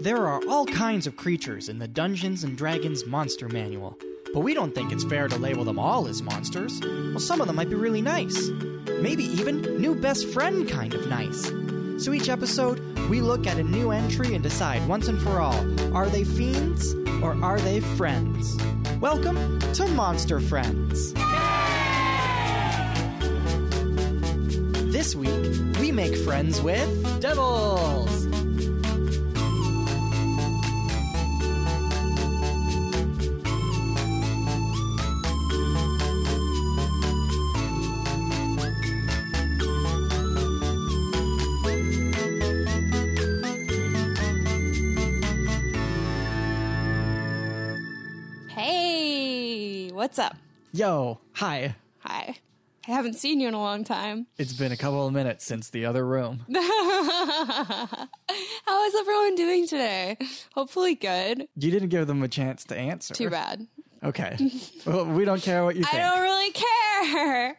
There are all kinds of creatures in the Dungeons and Dragons Monster Manual, but we don't think it's fair to label them all as monsters. Well, some of them might be really nice. Maybe even new best friend kind of nice. So each episode, we look at a new entry and decide once and for all are they fiends or are they friends? Welcome to Monster Friends. This week, we make friends with devils. Yo, hi. Hi. I haven't seen you in a long time. It's been a couple of minutes since the other room. How is everyone doing today? Hopefully good. You didn't give them a chance to answer. Too bad. Okay. well, we don't care what you I don't really care.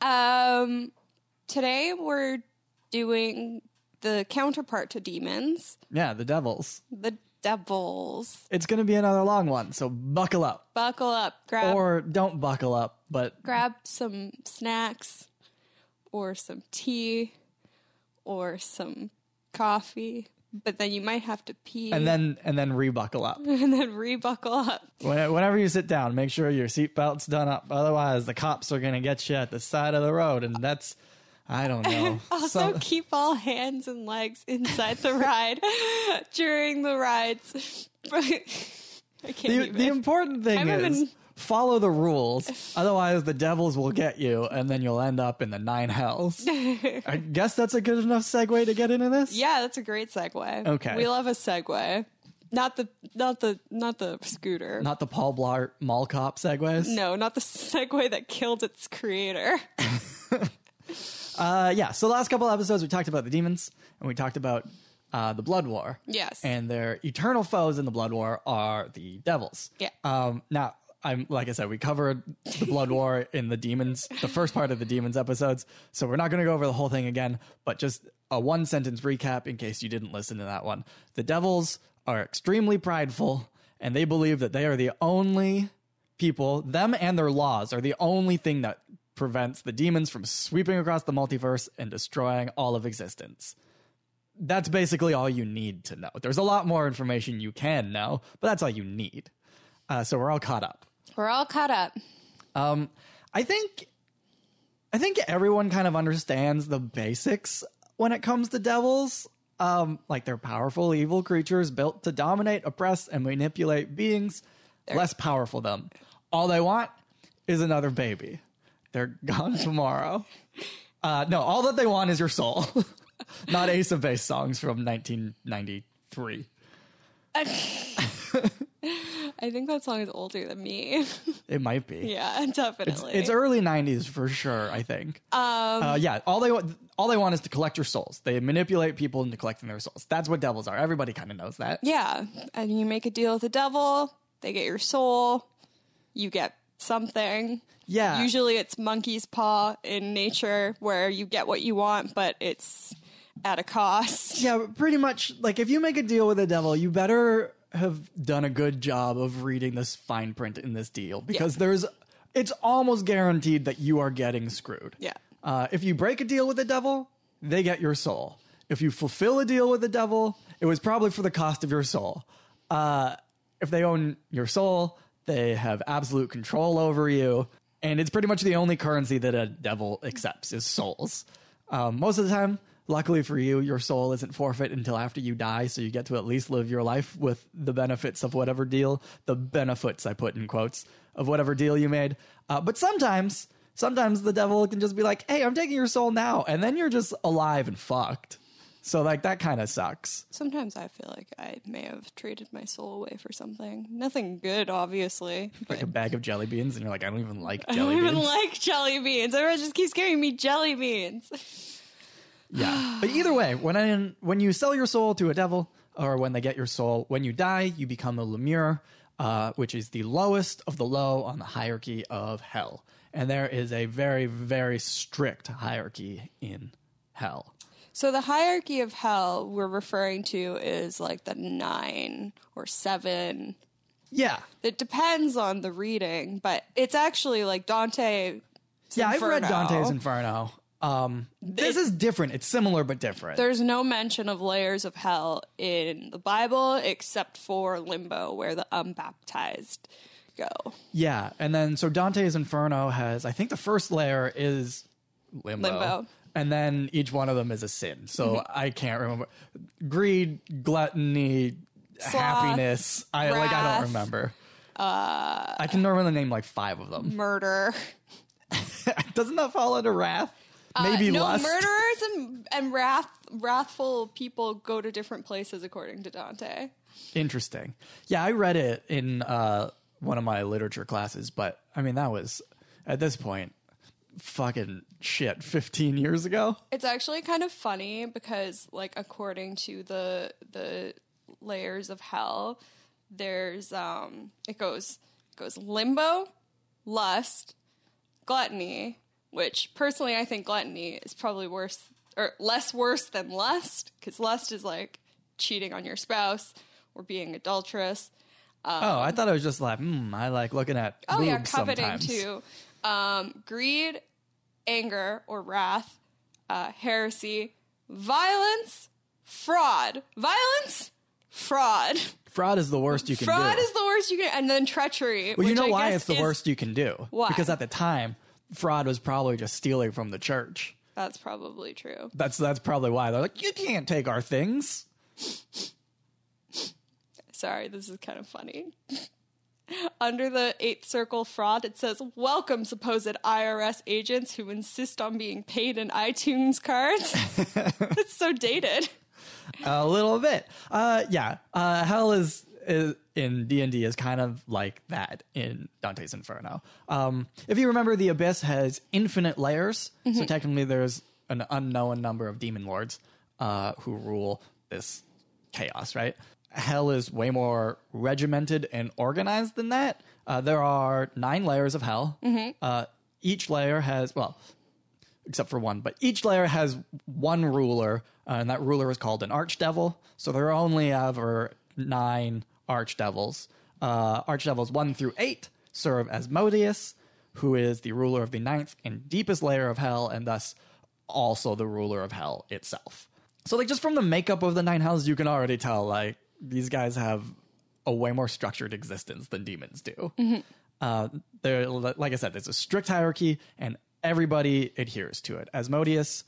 Um, today we're doing the counterpart to demons, Yeah, the devils. the devils. It's going to be another long one, so buckle up. Buckle up, grab Or don't buckle up, but grab some snacks or some tea or some coffee. But then you might have to pee and then and then rebuckle up. and then rebuckle up. When- Whenever you sit down, make sure your seatbelt's done up. Otherwise, the cops are going to get you at the side of the road, and that's I don't know. Also, Some- keep all hands and legs inside the ride during the rides. I can't the, the important thing is follow the rules. Otherwise, the devils will get you, and then you'll end up in the nine hells. I guess that's a good enough segue to get into this. yeah, that's a great segue. Okay. we love a segue. Not the not the not the scooter. Not the Paul Blart Mall Cop segues. no, not the segue that killed its creator. Uh, yeah. So the last couple episodes, we talked about the demons, and we talked about uh, the Blood War. Yes. And their eternal foes in the Blood War are the devils. Yeah. Um, now, I'm like I said, we covered the Blood War in the demons, the first part of the demons episodes. So we're not going to go over the whole thing again, but just a one sentence recap in case you didn't listen to that one. The devils are extremely prideful, and they believe that they are the only people, them and their laws are the only thing that prevents the demons from sweeping across the multiverse and destroying all of existence. That's basically all you need to know. There's a lot more information you can know, but that's all you need. Uh, so we're all caught up. We're all caught up. Um, I think, I think everyone kind of understands the basics when it comes to devils. Um, like they're powerful, evil creatures built to dominate, oppress, and manipulate beings less powerful than them. All they want is another baby. They're gone tomorrow. Uh, no, all that they want is your soul. Not Ace of Base songs from 1993. I think that song is older than me. It might be. yeah, definitely. It's early '90s for sure. I think. Um, uh, yeah. All they want, all they want is to collect your souls. They manipulate people into collecting their souls. That's what devils are. Everybody kind of knows that. Yeah, and you make a deal with the devil, they get your soul, you get something. Yeah. Usually it's monkey's paw in nature where you get what you want, but it's at a cost. Yeah, pretty much. Like, if you make a deal with the devil, you better have done a good job of reading this fine print in this deal because there's, it's almost guaranteed that you are getting screwed. Yeah. Uh, if you break a deal with the devil, they get your soul. If you fulfill a deal with the devil, it was probably for the cost of your soul. Uh, if they own your soul, they have absolute control over you. And it's pretty much the only currency that a devil accepts is souls. Um, most of the time, luckily for you, your soul isn't forfeit until after you die, so you get to at least live your life with the benefits of whatever deal, the benefits I put in quotes, of whatever deal you made. Uh, but sometimes, sometimes the devil can just be like, hey, I'm taking your soul now. And then you're just alive and fucked. So, like, that kind of sucks. Sometimes I feel like I may have traded my soul away for something. Nothing good, obviously. Like a bag of jelly beans, and you're like, I don't even like jelly beans. I don't beans. even like jelly beans. Everyone just keeps giving me jelly beans. Yeah. But either way, when I, when you sell your soul to a devil, or when they get your soul, when you die, you become a lemure, uh, which is the lowest of the low on the hierarchy of hell. And there is a very, very strict hierarchy in hell. So the hierarchy of hell we're referring to is like the nine or seven. Yeah. It depends on the reading, but it's actually like Dante. Yeah, I've read Dante's Inferno. Um, this is different. It's similar but different. There's no mention of layers of hell in the Bible except for limbo, where the unbaptized go. Yeah, and then so Dante's Inferno has I think the first layer is limbo. Limbo. And then each one of them is a sin. So I can't remember. Greed, gluttony, Sloth, happiness. I like I don't remember. Uh, I can normally name like five of them. Murder. Doesn't that fall under wrath? Maybe Uh, no, lust. murderers and, and wrath, wrathful people go to different places according to Dante. Interesting. Yeah, I read it in uh, one of my literature classes, but I mean that was at this point fucking shit 15 years ago. It's actually kind of funny because, like, according to the the layers of hell, there's um, it goes it goes limbo, lust, gluttony. Which personally, I think gluttony is probably worse or less worse than lust because lust is like cheating on your spouse or being adulterous. oh, I thought it was just like, hmm, I like looking at Oh yeah, coveting sometimes. too. Um, greed, anger or wrath, uh, heresy, violence, fraud. Violence, fraud. Fraud is the worst you can Fraud do. Fraud is the worst you can, and then treachery. well, you know I why it's the worst you can do? Why? Because at the time, fraud was probably just stealing from the church. That's probably true. That's that's probably why they're like, you can't take our things. Sorry, this is kind of funny. Under the eighth circle fraud, it says, Welcome, supposed IRS agents who insist on being paid in iTunes cards. it's so dated. A little bit. Uh, yeah. Uh, hell is, is in D and D is kind of like that in Dante's Inferno. Um, if you remember, the abyss has infinite layers, so technically there's an unknown number of demon lords uh, who rule this chaos. Right. Hell is way more regimented and organized than that. Uh, there are nine layers of hell. Uh, each layer has well, except for one, but each layer has one ruler, uh, and that ruler is called an archdevil. So there are only ever nine archdevils. Uh, archdevils one through eight serve Asmodeus, who is the ruler of the ninth and deepest layer of hell, and thus also the ruler of hell itself. So, like, just from the makeup of the nine hells, you can already tell, like, these guys have a way more structured existence than demons do. Uh, there, like I said, there's a strict hierarchy, and everybody adheres to it. Asmodeus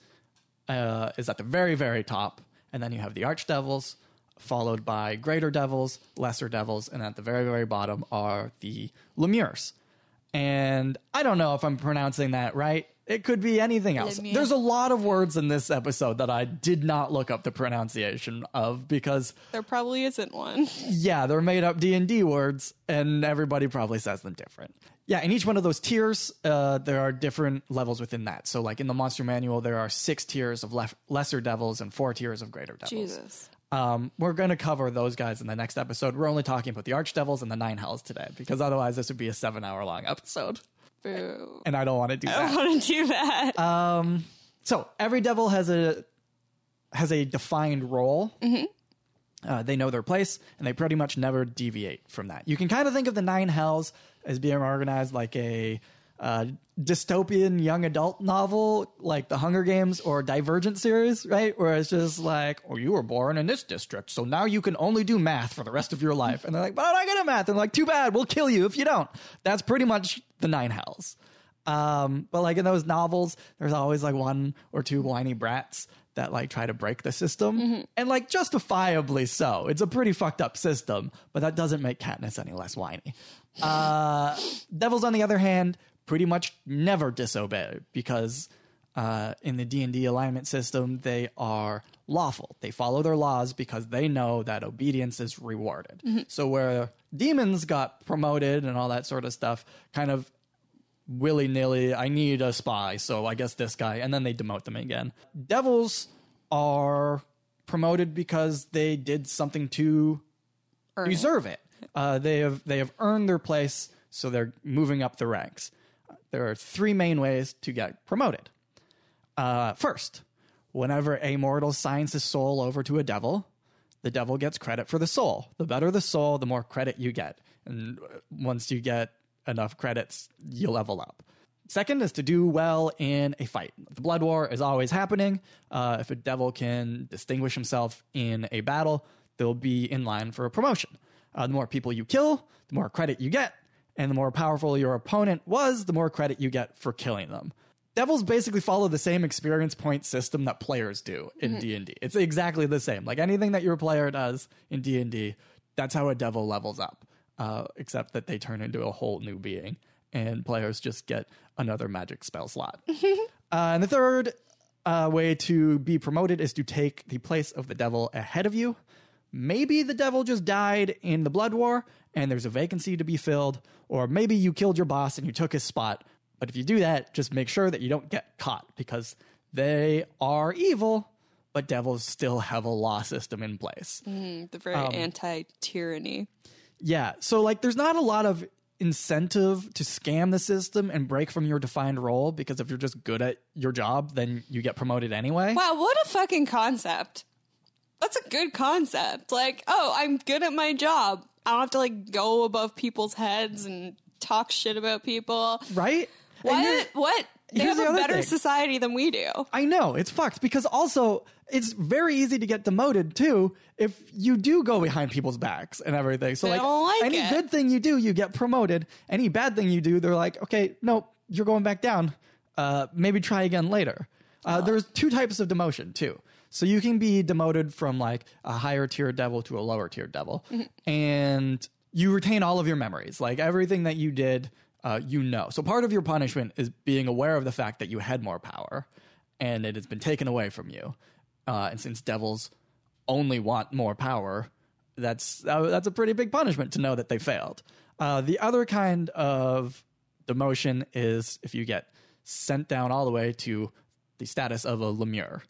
uh, is at the very, very top, and then you have the archdevils, followed by greater devils, lesser devils, and at the very, very bottom are the lemures. And I don't know if I'm pronouncing that right. It could be anything else. Lemure. There's a lot of words in this episode that I did not look up the pronunciation of because There probably isn't one. yeah, they're made up D and D words, and everybody probably says them different. Yeah, in each one of those tiers, uh, there are different levels within that. So, like in the monster manual, there are six tiers of lef- lesser devils and four tiers of greater devils. Jesus. Um, we're going to cover those guys in the next episode. We're only talking about the archdevils and the nine hells today, because otherwise this would be a seven-hour-long episode, Boo. and I don't want to do that. I that. don't want to do that. So every devil has a has a defined role. Uh, they know their place, and they pretty much never deviate from that. You can kind of think of the nine hells as being organized like a uh, dystopian young adult novel, like the Hunger Games or Divergent series, right? Where it's just like, oh, you were born in this district, so now you can only do math for the rest of your life. And they're like, but I'm not good at math. And they're like, too bad, we'll kill you if you don't. That's pretty much the nine hells. Um, but like in those novels, there's always like one or two whiny brats that like try to break the system, and like justifiably so. It's a pretty fucked up system, but that doesn't make Katniss any less whiny. Uh, Devils, on the other hand, pretty much never disobey because uh, in the D and D alignment system, they are lawful. They follow their laws because they know that obedience is rewarded. So where demons got promoted and all that sort of stuff, kind of willy nilly, I need a spy, so I guess this guy, and then they demote them again. Devils are promoted because they did something to Earn it. deserve it. Uh, they have they have earned their place, so they're moving up the ranks. There are three main ways to get promoted. Uh, first, whenever a mortal signs his soul over to a devil, the devil gets credit for the soul. The better the soul, the more credit you get. And once you get enough credits, you level up. Second is to do well in a fight. The blood war is always happening. Uh, if a devil can distinguish himself in a battle, they'll be in line for a promotion. Uh, the more people you kill, the more credit you get, and the more powerful your opponent was, the more credit you get for killing them. Devils basically follow the same experience point system that players do in D&D. It's exactly the same. Like anything that your player does in D&D, that's how a devil levels up. Uh, except that they turn into a whole new being and players just get another magic spell slot. uh, and the third uh, way to be promoted is to take the place of the devil ahead of you. Maybe the devil just died in the Blood War and there's a vacancy to be filled, or maybe you killed your boss and you took his spot. But if you do that, just make sure that you don't get caught because they are evil, but devils still have a law system in place. Mm-hmm. The very um, anti tyranny. Yeah. So like there's not a lot of incentive to scam the system and break from your defined role because if you're just good at your job, then you get promoted anyway. Wow, what a fucking concept. That's a good concept. Like, oh, I'm good at my job. I don't have to like go above people's heads and talk shit about people. Right? What? What? They have the a better thing. society than we do. I know it's fucked because also it's very easy to get demoted too if you do go behind people's backs and everything. So like, like any it. good thing you do, you get promoted. Any bad thing you do, they're like, okay, no, you're going back down. Uh, maybe try again later. Uh, There's two types of demotion too. So you can be demoted from like a higher tier devil to a lower tier devil, Mm-hmm. and you retain all of your memories, like everything that you did. Uh, you know. So part of your punishment is being aware of the fact that you had more power and it has been taken away from you. Uh, and since devils only want more power, that's uh, that's a pretty big punishment to know that they failed. Uh, the other kind of demotion is if you get sent down all the way to the status of a lemure.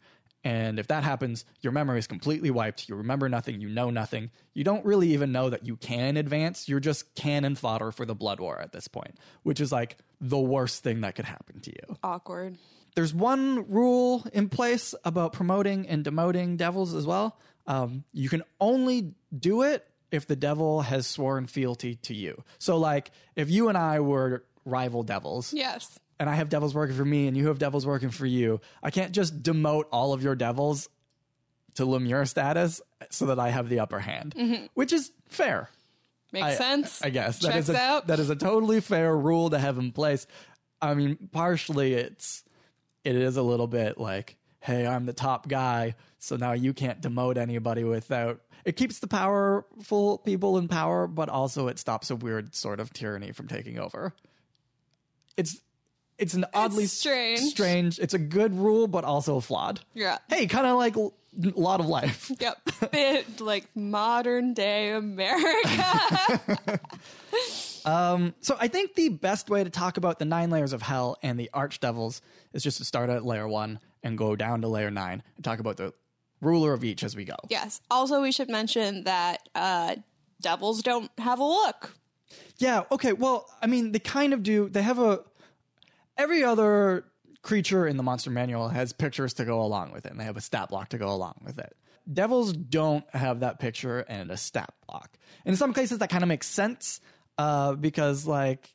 And if that happens, your memory is completely wiped. You remember nothing. You know nothing. You don't really even know that you can advance. You're just cannon fodder for the blood war at this point, which is like the worst thing that could happen to you Awkward. there's one rule in place about promoting and demoting devils as well. Um, you can only do it if the devil has sworn fealty to you. So, like, if you and I were rival devils, Yes. And I have devils working for me, and you have devils working for you, I can't just demote all of your devils to Lemure status so that I have the upper hand, mm-hmm. which is fair. Makes I- sense. I guess that is a, out. that is a totally fair rule to have in place. I mean, partially it's it is a little bit like, hey, I'm the top guy, so now you can't demote anybody without. It keeps the powerful people in power, but also it stops a weird sort of tyranny from taking over. It's it's an oddly s- strange. strange. It's a good rule, but also flawed. Yeah. Hey, kind of like l- a lot of life. Yep. Bit like modern day America. Um, so I think the best way to talk about the nine layers of hell and the archdevils is just to start at layer one and go down to layer nine and talk about the ruler of each as we go. yes. Also, we should mention that uh, devils don't have a look. Yeah, okay. Well, I mean, they kind of do. They have a. Every other creature in the monster manual has pictures to go along with it, and they have a stat block to go along with it. Devils don't have that picture and a stat block. In some cases, that kind of makes sense uh, because, like,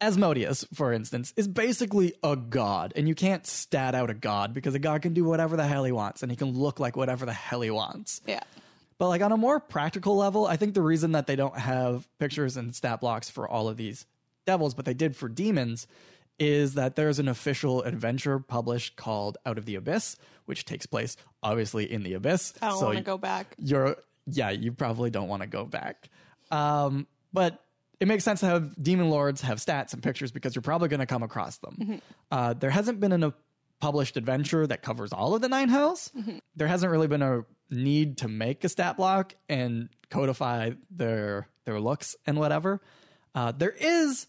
Asmodeus, for instance, is basically a god, and you can't stat out a god because a god can do whatever the hell he wants, and he can look like whatever the hell he wants. Yeah. But like on a more practical level, I think the reason that they don't have pictures and stat blocks for all of these devils, but they did for demons, is that there's an official adventure published called Out of the Abyss, which takes place obviously in the abyss. I don't So want to go back. You're yeah, you probably don't want to go back. Um, but it makes sense to have demon lords have stats and pictures because you're probably going to come across them. Uh, there hasn't been a published adventure that covers all of the nine hells. There hasn't really been a need to make a stat block and codify their their looks and whatever. Uh, there is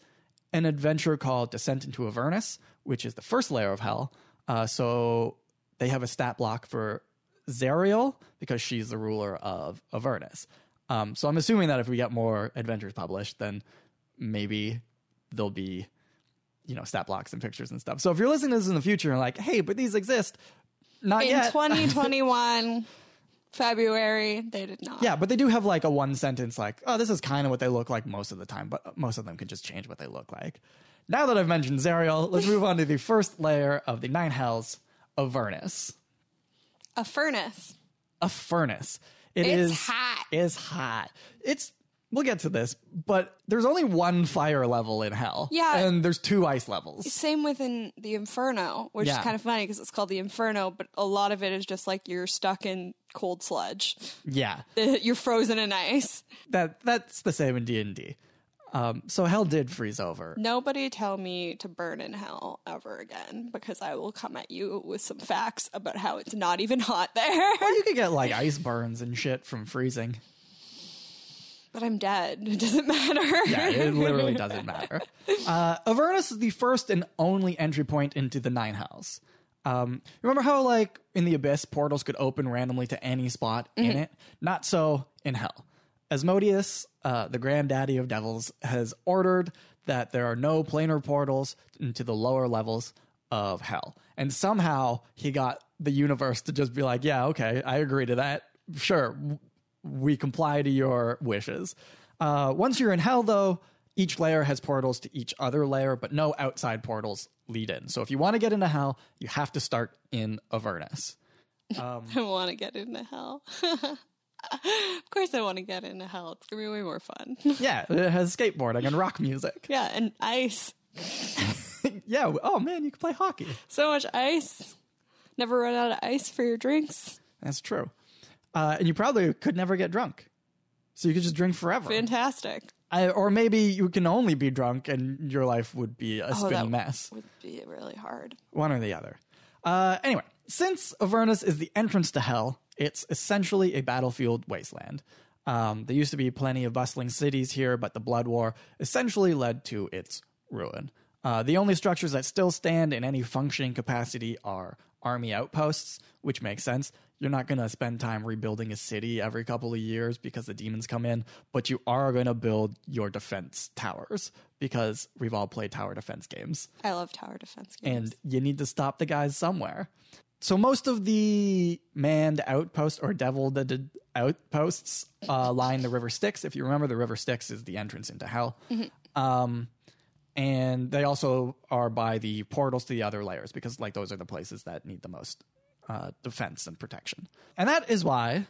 an adventure called Descent into Avernus, which is the first layer of hell. Uh, so they have a stat block for Zariel because she's the ruler of Avernus. Um, so I'm assuming that if we get more adventures published, then maybe there'll be, you know, stat blocks and pictures and stuff. So if you're listening to this in the future and like, hey, but these exist, Not In yet. 2021, February, they did not. Yeah, but they do have like a one sentence like, oh, this is kind of what they look like most of the time, but most of them can just change what they look like. Now that I've mentioned Zariel, let's move on to the first layer of the Nine Hells, Avernus. A furnace. A furnace. It It's is hot. It's hot. It's we'll get to this, but there's only one fire level in hell. Yeah. And there's two ice levels. Same within the Inferno, which Yeah. is kind of funny because it's called the Inferno, but a lot of it is just like you're stuck in cold sludge. Yeah. You're frozen in ice. That that's the same in D and D. Um, so hell did freeze over. Nobody tell me to burn in hell ever again because I will come at you with some facts about how it's not even hot there. Well, you could get like ice burns and shit from freezing. But I'm dead. It doesn't matter. Yeah, it literally doesn't matter. Uh, Avernus is the first and only entry point into the Nine Hells. Um, remember how, like, in the Abyss, portals could open randomly to any spot in it? Not so in Hell. Asmodeus, uh, the granddaddy of devils, has ordered that there are no planar portals into the lower levels of Hell. And somehow he got the universe to just be like, yeah, okay, I agree to that. Sure, we comply to your wishes. Uh, once you're in hell, though, each layer has portals to each other layer, but no outside portals lead in. So if you want to get into hell, you have to start in Avernus. I want to get into hell. of course, I want to get into hell. It's gonna be way more fun. Yeah, it has skateboarding and rock music. yeah, and ice. Yeah. Oh man, you can play hockey. So much ice. Never run out of ice for your drinks. That's true. Uh, and you probably could never get drunk, so you could just drink forever. Fantastic. I, or maybe you can only be drunk, and your life would be a Oh, spinning mess. would be really hard. One or the other. Uh, anyway, since Avernus is the entrance to hell, it's essentially a battlefield wasteland. Um, there used to be plenty of bustling cities here, but the Blood War essentially led to its ruin. Uh, the only structures that still stand in any functioning capacity are army outposts, which makes sense. You're not going to spend time rebuilding a city every couple of years because the demons come in, but you are going to build your defense towers because we've all played tower defense games I love tower defense games. and you need to stop the guys somewhere. So most of the manned outposts or deviled outposts uh, line the River Styx. If you remember, the River Styx is the entrance into hell. Um, and they also are by the portals to the other layers because, like, those are the places that need the most uh, defense and protection. And that is why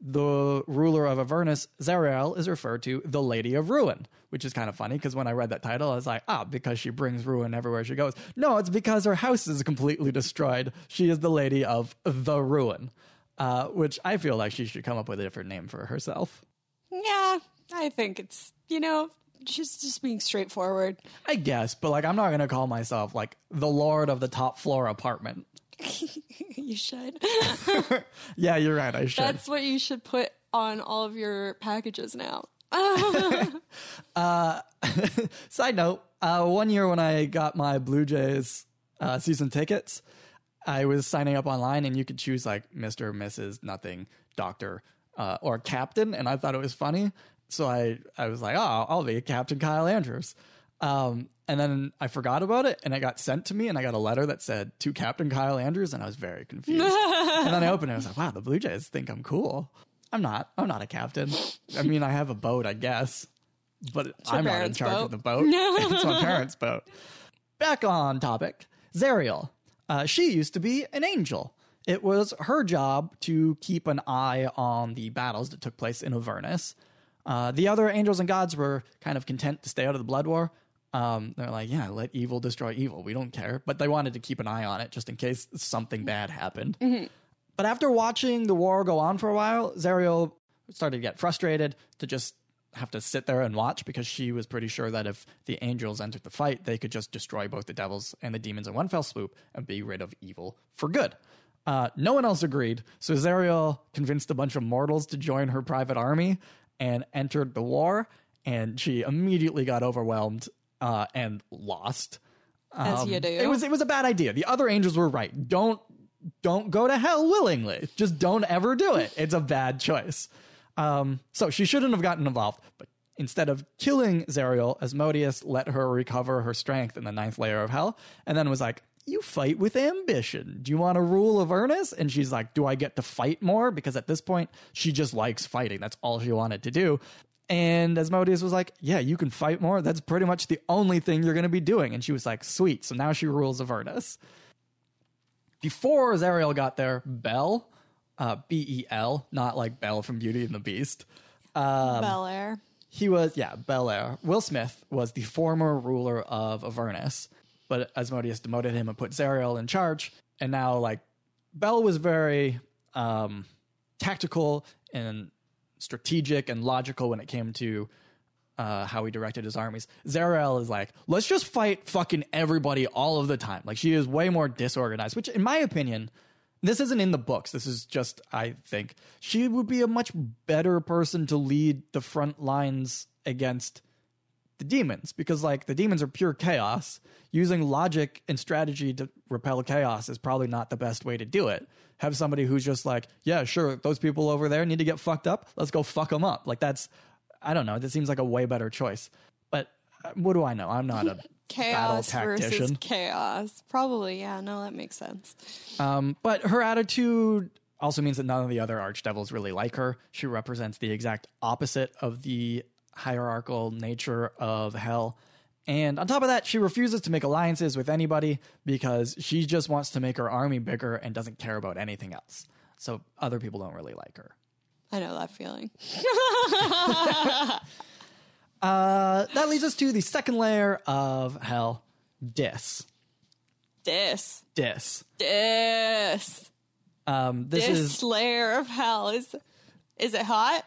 the ruler of Avernus, Zariel, is referred to the Lady of Ruin, which is kind of funny because when I read that title, I was like, ah, because she brings ruin everywhere she goes. No, it's because her house is completely destroyed. She is the Lady of the Ruin, uh, which I feel like she should come up with a different name for herself. yeah, I think it's you know she's just being straightforward. I guess, but like, I'm not going to call myself like the Lord of the top floor apartment. you should. Yeah, you're right. I should. That's what you should put on all of your packages now. Side note: uh, One year when I got my Blue Jays uh, season tickets, I was signing up online, and you could choose like Mister, Mrs., Nothing, Doctor, uh, or Captain, and I thought it was funny, so I I was like, oh, I'll be Captain Kyle Andrews. Um, and then I forgot about it, and it got sent to me, and I got a letter that said to Captain Kyle Andrews, and I was very confused. and then I opened it, and I was like, wow, the Blue Jays think I'm cool. I'm not. I'm not a captain. I mean, I have a boat, I guess, but I'm not in charge boat. of the boat. it's my parents' boat. Back on topic, Zariel. Uh, she used to be an angel. It was her job to keep an eye on the battles that took place in Avernus. Uh, the other angels and gods were kind of content to stay out of the blood war. Um, they're like, yeah, let evil destroy evil. We don't care. But they wanted to keep an eye on it just in case something bad happened. But after watching the war go on for a while, Zariel started to get frustrated to just have to sit there and watch because she was pretty sure that if the angels entered the fight, they could just destroy both the devils and the demons in one fell swoop and be rid of evil for good. Uh, no one else agreed, so Zariel convinced a bunch of mortals to join her private army and entered the war, and she immediately got overwhelmed uh, and lost. As you do. It was it was a bad idea. The other angels were right. Don't don't go to hell willingly. Just don't ever do it. It's a bad choice. Um, so she shouldn't have gotten involved. But instead of killing Zariel, Asmodeus let her recover her strength in the ninth layer of hell, and then was like, you fight with ambition. Do you want a rule Avernus? And she's like, Do I get to fight more? Because at this point, she just likes fighting. That's all she wanted to do. And Asmodeus was like, Yeah, you can fight more. That's pretty much the only thing you're going to be doing. And she was like, Sweet. So now she rules Avernus. Before Zariel got there, Bel, uh, B E L, not like Belle from Beauty and the Beast. Bel Air. He was, yeah, Bel Air. Will Smith was the former ruler of Avernus, but Asmodeus demoted him and put Zariel in charge. And now, like, Bel was very um, tactical and strategic and logical when it came to uh, how he directed his armies. Zariel is like, let's just fight fucking everybody all of the time. Like, she is way more disorganized, which, in my opinion, this isn't in the books. This is just, I think, she would be a much better person to lead the front lines against the demons because, like, the demons are pure chaos. Using logic and strategy to repel chaos is probably not the best way to do it. Have somebody who's just like, yeah, sure, those people over there need to get fucked up. Let's go fuck them up. Like, that's, I don't know. That seems like a way better choice. But uh, what do I know? I'm not a battle Chaos versus chaos. Probably, yeah. No, that makes sense. Um, but her attitude also means that none of the other archdevils really like her. She represents the exact opposite of the hierarchical nature of hell. And on top of that, she refuses to make alliances with anybody because she just wants to make her army bigger and doesn't care about anything else. So other people don't really like her. I know that feeling. Uh, that leads us to the second layer of hell, Dis. This, Dis. this, Um, this, this is layer of hell is. Is it hot?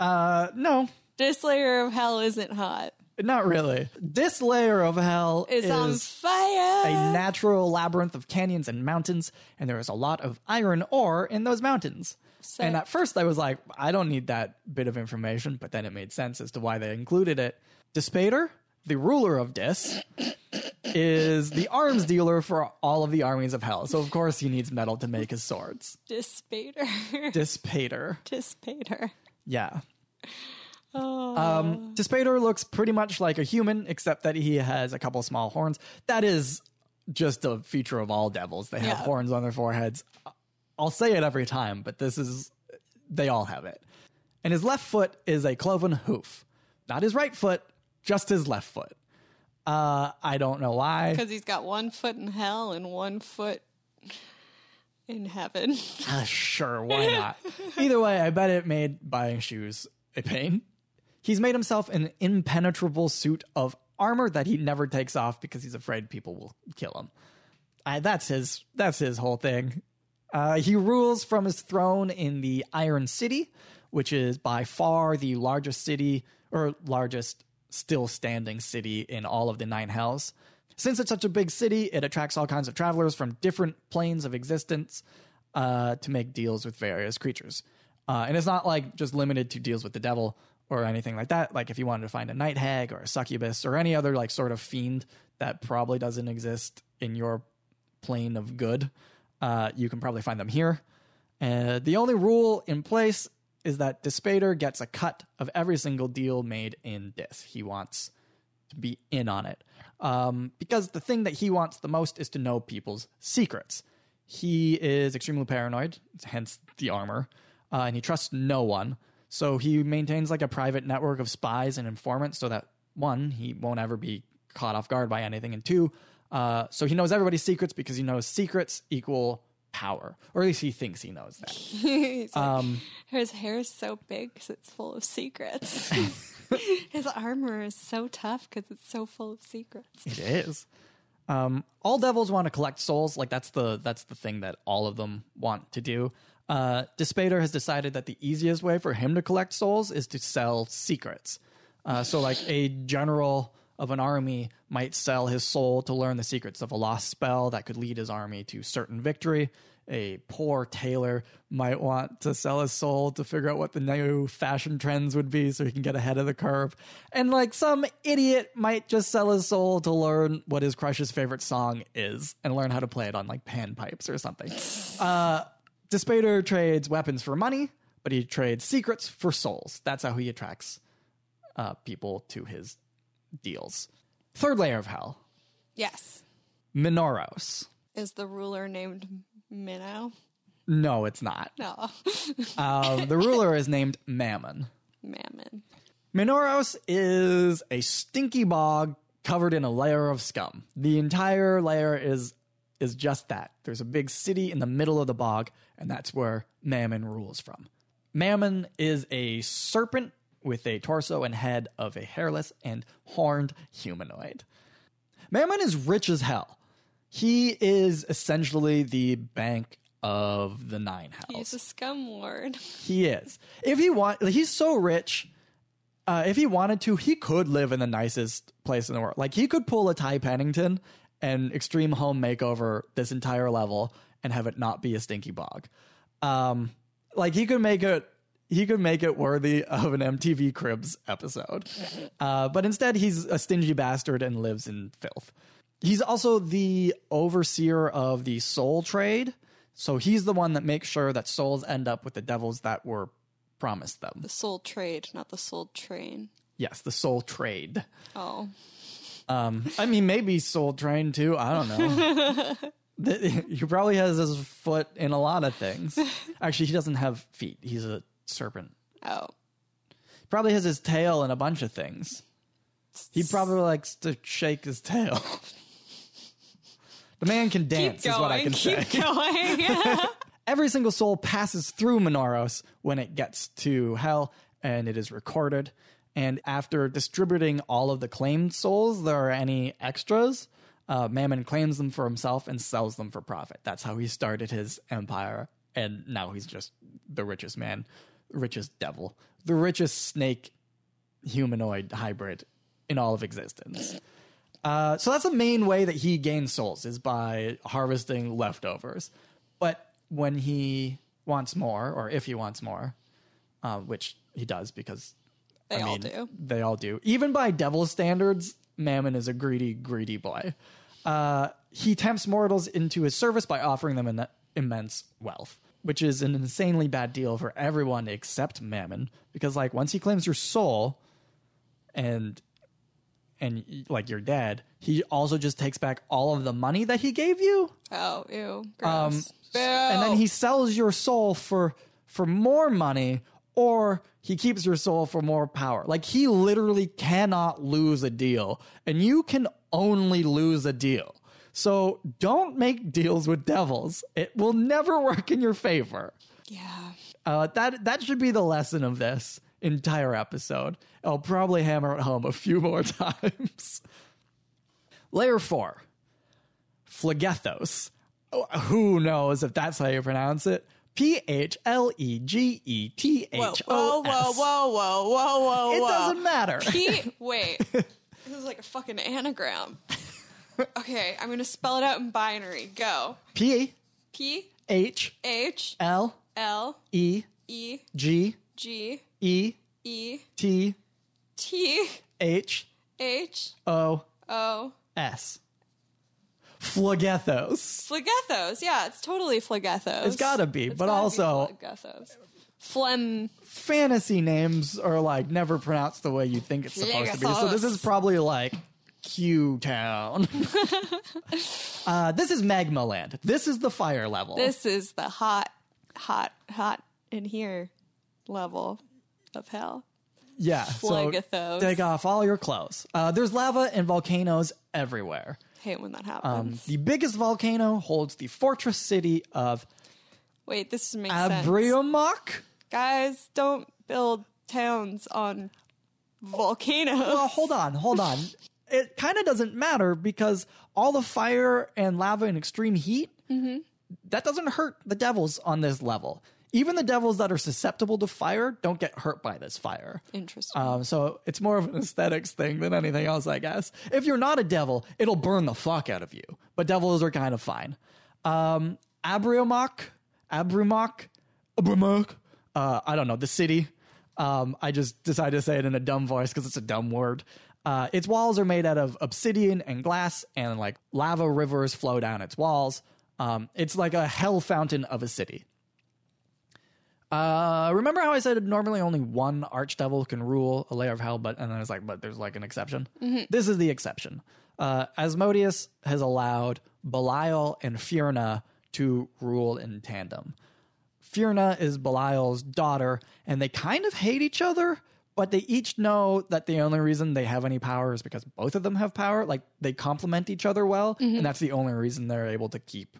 uh, no, This layer of hell isn't hot. Not really. This layer of hell It's is on fire. a natural labyrinth of canyons and mountains, and there is a lot of iron ore in those mountains. So- and at first, I was like, I don't need that bit of information, but then it made sense as to why they included it. Dispater, the ruler of Dis, is the arms dealer for all of the armies of hell. So, of course, he needs metal to make his swords. Dispater. Dispater. Dispater. Yeah. Um, Dispater looks pretty much like a human, except that he has a couple small horns. That is just a feature of all devils. They have Yeah. horns on their foreheads. I'll say it every time, but this is, they all have it. And his left foot is a cloven hoof. Not his right foot, just his left foot. Uh, I don't know why. Because he's got one foot in hell and one foot in heaven. Uh, sure, why not? Either way, I bet it made buying shoes a pain. He's made himself an impenetrable suit of armor that he never takes off because he's afraid people will kill him. I, that's his. That's his whole thing. Uh, he rules from his throne in the Iron City, which is by far the largest city or largest still standing city in all of the Nine Hells. Since it's such a big city, it attracts all kinds of travelers from different planes of existence uh, to make deals with various creatures. Uh, and it's not like just limited to deals with the devil or anything like that. Like if you wanted to find a night hag or a succubus or any other like sort of fiend that probably doesn't exist in your plane of good, uh, you can probably find them here. Uh, the only rule in place is that Dispater gets a cut of every single deal made in this. He wants to be in on it. Um, because the thing that he wants the most is to know people's secrets. He is extremely paranoid, hence the armor, uh, and he trusts no one. So he maintains like a private network of spies and informants so that one, he won't ever be caught off guard by anything, and two, uh, so he knows everybody's secrets because he knows secrets equal power, or at least he thinks he knows that. He's like, Um, His hair is so big because it's full of secrets. His armor is so tough because it's so full of secrets. It is. Um, all devils want to collect souls. Like that's the that's the thing that all of them want to do. Uh, Dispater has decided that the easiest way for him to collect souls is to sell secrets. Uh, so, like a general of an army might sell his soul to learn the secrets of a lost spell that could lead his army to certain victory. A poor tailor might want to sell his soul to figure out what the new fashion trends would be so he can get ahead of the curve. And like some idiot might just sell his soul to learn what his crush's favorite song is and learn how to play it on like panpipes or something. Uh, Dispater trades weapons for money, but he trades secrets for souls. That's how he attracts uh, people to his deals. Third layer of hell, Yes. Minauros. Is the ruler named Minnow? No, it's not. No. Uh, the ruler is named Mammon. Mammon. Minauros is a stinky bog covered in a layer of scum. The entire layer is is just that. There's a big city in the middle of the bog, and that's where Mammon rules from. Mammon is a serpent with a torso and head of a hairless and horned humanoid. Mammon is rich as hell. He is essentially the bank of the nine hells. He's a scum lord. He is. If he want, he's so rich. Uh, if he wanted to, he could live in the nicest place in the world. Like he could pull a Ty Pennington and extreme home makeover this entire level and have it not be a stinky bog. Um, like he could make it. He could make it worthy of an MTV Cribs episode, uh, but instead he's a stingy bastard and lives in filth. He's also the overseer of the soul trade, so he's the one that makes sure that souls end up with the devils that were promised them. The soul trade, not the soul train. Yes, the soul trade. Oh. Um, I mean, maybe soul train too. I don't know. The- he probably has his foot in a lot of things. Actually, he doesn't have feet. He's a serpent. Oh. Probably has his tail in a bunch of things. He probably likes to shake his tail. the man can dance, Keep is what I going. can say. Keep going. Every single soul passes through Minauros when it gets to hell, and it is recorded. And after distributing all of the claimed souls, there are any extras. Uh, Mammon claims them for himself and sells them for profit. That's how he started his empire, and now he's just the richest man, richest devil, the richest snake humanoid hybrid in all of existence. Uh, so that's the main way that he gains souls is by harvesting leftovers. But when he wants more, or if he wants more, uh, which he does because They I all mean, do. They all do. Even by devil standards, Mammon is a greedy, greedy boy. Uh, he tempts mortals into his service by offering them an immense wealth, which is an insanely bad deal for everyone except Mammon. Because, like, once he claims your soul, and and like you're dead, he also just takes back all of the money that he gave you Oh, ew. Gross. Um, and then he sells your soul for for more money or he keeps your soul for more power like he literally cannot lose a deal and you can only lose a deal so don't make deals with devils it will never work in your favor Yeah. uh, that that should be the lesson of this entire episode. I'll probably hammer it home a few more times. Layer four, Phlegethos. Oh, Who knows if that's how you pronounce it? P H L E G E T Whoa, whoa, whoa, whoa, whoa, whoa, whoa, It doesn't matter. P. Wait. this is like a fucking anagram. Okay, I'm gonna spell it out in binary. Go. P P H H L L E E G G E E T T H H O O. S. Phlegethos. Phlegethos. Yeah, it's totally phlegethos. It's gotta be, It's but gotta be also- phlegethos. Phlegm. fantasy names are like never pronounced the way you think it's supposed to be. So this is probably like Q Town. uh, this is Magma Land. This is the fire level. This is the hot, hot, hot in here level of hell. yeah. So take off all your clothes. Uh, there's lava and volcanoes everywhere. Hate when that Um, happens. the biggest volcano holds the fortress city of Wait, this makes sense. Abriymoch. Guys, don't build towns on volcanoes. Well, hold on, hold on. It kind of doesn't matter because all the fire and lava and extreme heat, that doesn't hurt the devils on this level. Even the devils that are susceptible to fire don't get hurt by this fire. Interesting. Um, so it's more of an aesthetics thing than anything else, I guess. If you're not a devil, it'll burn the fuck out of you. But devils are kind of fine. Um, Abriymoch, Abriymoch, Abriymoch. Uh, I don't know the city. Um, I just decided to say it in a dumb voice because it's a dumb word. Uh, its walls are made out of obsidian and glass, and like lava rivers flow down its walls. Um, it's like a hell fountain of a city. Uh, remember how I said normally only one archdevil can rule a layer of hell, but and then I was like, but there's like an exception. This is the exception. Uh, Asmodeus has allowed Belial and Fierna to rule in tandem. Fierna is Belial's daughter, and they kind of hate each other, but they each know that the only reason they have any power is because both of them have power. Like they complement each other well, and that's the only reason they're able to keep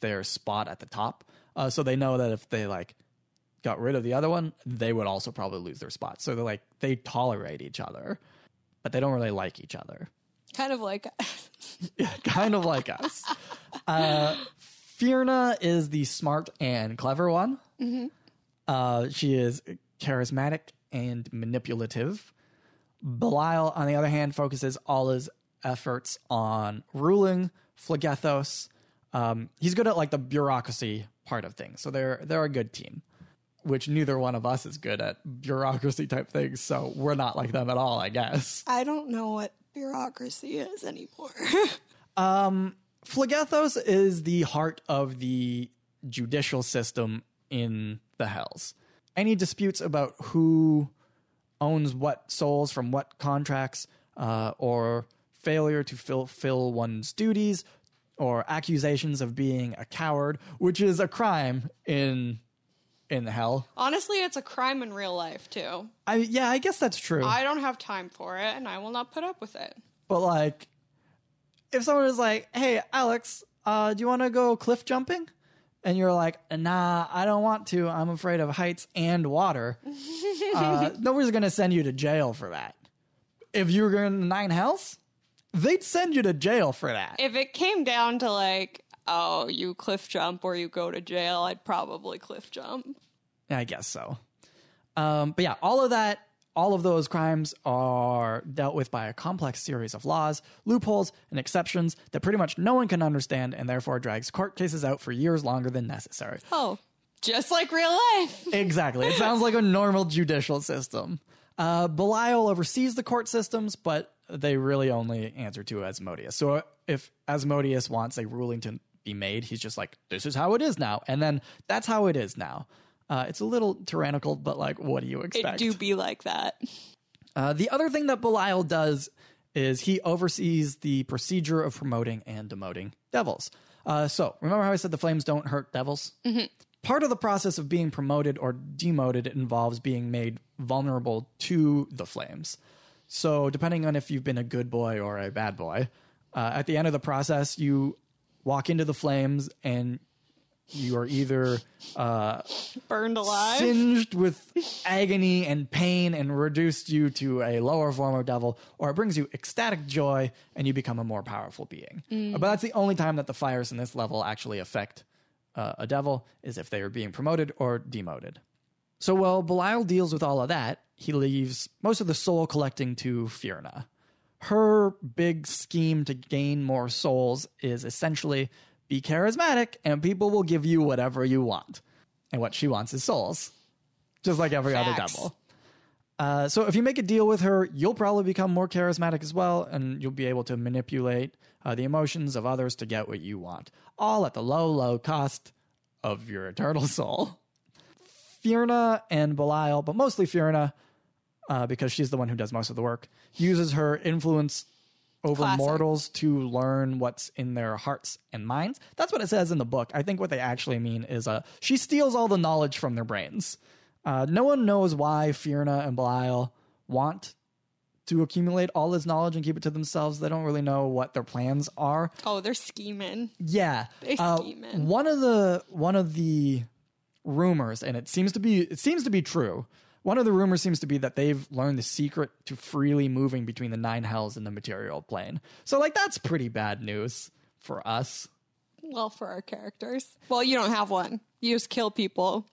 their spot at the top. Uh, so they know that if they like got rid of the other one, they would also probably lose their spot. So they're like they tolerate each other, but they don't really like each other. Kind of like Yeah, kind of like us. Uh, Fierna is the smart and clever one. Uh, she is charismatic and manipulative. Belial, on the other hand, focuses all his efforts on ruling Phlegethos. Um, he's good at like the bureaucracy part of things, so they're they're a good team. Which neither one of us is good at bureaucracy type things, so we're not like them at all, I guess. I don't know what bureaucracy is anymore. Phlegethos is the heart of the judicial system in the Hells. Any disputes about who owns what souls from what contracts, uh, or failure to fulfill one's duties, or accusations of being a coward, which is a crime in in the hell. Honestly, it's a crime in real life too. I yeah, I guess that's true. I don't have time for it, and I will not put up with it. But like, if someone is like, "Hey, Alex, uh, do you want to go cliff jumping?" and you're like, "Nah, I don't want to. I'm afraid of heights and water," uh, nobody's gonna send you to jail for that. If you were in nine hells, they'd send you to jail for that. If it came down to like, oh, you cliff jump or you go to jail, I'd probably cliff jump. I guess so. Um, but yeah, all of that, all of those crimes are dealt with by a complex series of laws, loopholes, and exceptions that pretty much no one can understand and therefore drags court cases out for years longer than necessary. Oh, just like real life. Exactly. It sounds like a normal judicial system. Uh, Belial oversees the court systems, but they really only answer to Asmodeus. So if Asmodeus wants a ruling to be made, he's just like, this is how it is now. And then that's how it is now. Uh, it's a little tyrannical, but like, what do you It expect? do be like that. Uh, the other thing that Belial does is he oversees the procedure of promoting and demoting devils. Uh, so remember how I said the flames don't hurt devils? Mm-hmm. Part of the process of being promoted or demoted involves being made vulnerable to the flames. So depending on if you've been a good boy or a bad boy, uh, at the end of the process, you walk into the flames and you are either uh, Burned alive. singed with agony and pain and reduced you to a lower form of devil, or it brings you ecstatic joy and you become a more powerful being. But that's the only time that the fires in this level actually affect uh, a devil is if they are being promoted or demoted. So while Belial deals with all of that, he leaves most of the soul collecting to Fierna. Her big scheme to gain more souls is essentially be charismatic and people will give you whatever you want. And what she wants is souls, just like every other devil. Uh, so if you make a deal with her, you'll probably become more charismatic as well, and you'll be able to manipulate uh, the emotions of others to get what you want, all at the low, low cost of your eternal soul. Fierna and Belial, but mostly Fierna, uh, because she's the one who does most of the work, uses her influence over Classic. mortals to learn what's in their hearts and minds. That's what it says in the book. I think what they actually mean is uh, she steals all the knowledge from their brains. Uh, no one knows why Fierna and Belial want to accumulate all this knowledge and keep it to themselves. They don't really know what their plans are. Oh, they're scheming. Yeah, They Uh, scheming. one of the one of the rumors, and it seems to be it seems to be true. One of the rumors seems to be that they've learned the secret to freely moving between the nine hells and the material plane. So, like, that's pretty bad news for us. Well, for our characters. Well, you don't have one. You just kill people.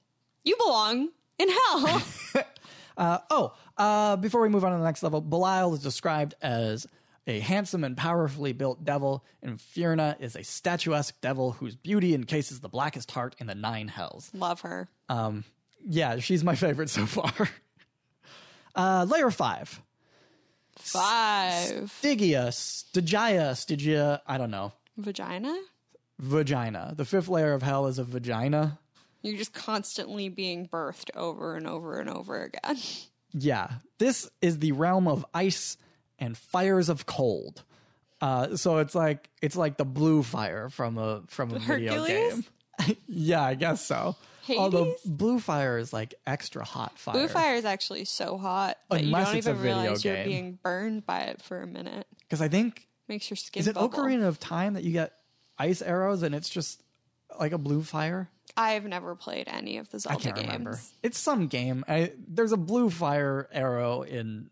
You belong in hell. Oh, uh, before we move on to the next level, Belial is described as a handsome and powerfully built devil, and Fierna is a statuesque devil whose beauty encases the blackest heart in the nine hells. Love her. Yeah, she's my favorite so far. Uh, layer five. Five. Stygia, Stygia, Stygia, I don't know. Vagina? Vagina. The fifth layer of hell is a vagina. You're just constantly being birthed over and over and over again. Yeah. This is the realm of ice and fires of cold. Uh, so it's like it's like the blue fire from a from a video game. yeah, I guess so. Although blue fire is like extra hot fire. Blue fire is actually so hot that Unless you don't even video realize you're being burned by it for a minute. because I think Makes your skin is it bubble. Ocarina of Time that you get ice arrows and it's just like a blue fire. I've never played any of the I Zelda can't games. remember. It's some game. I, there's a blue fire arrow in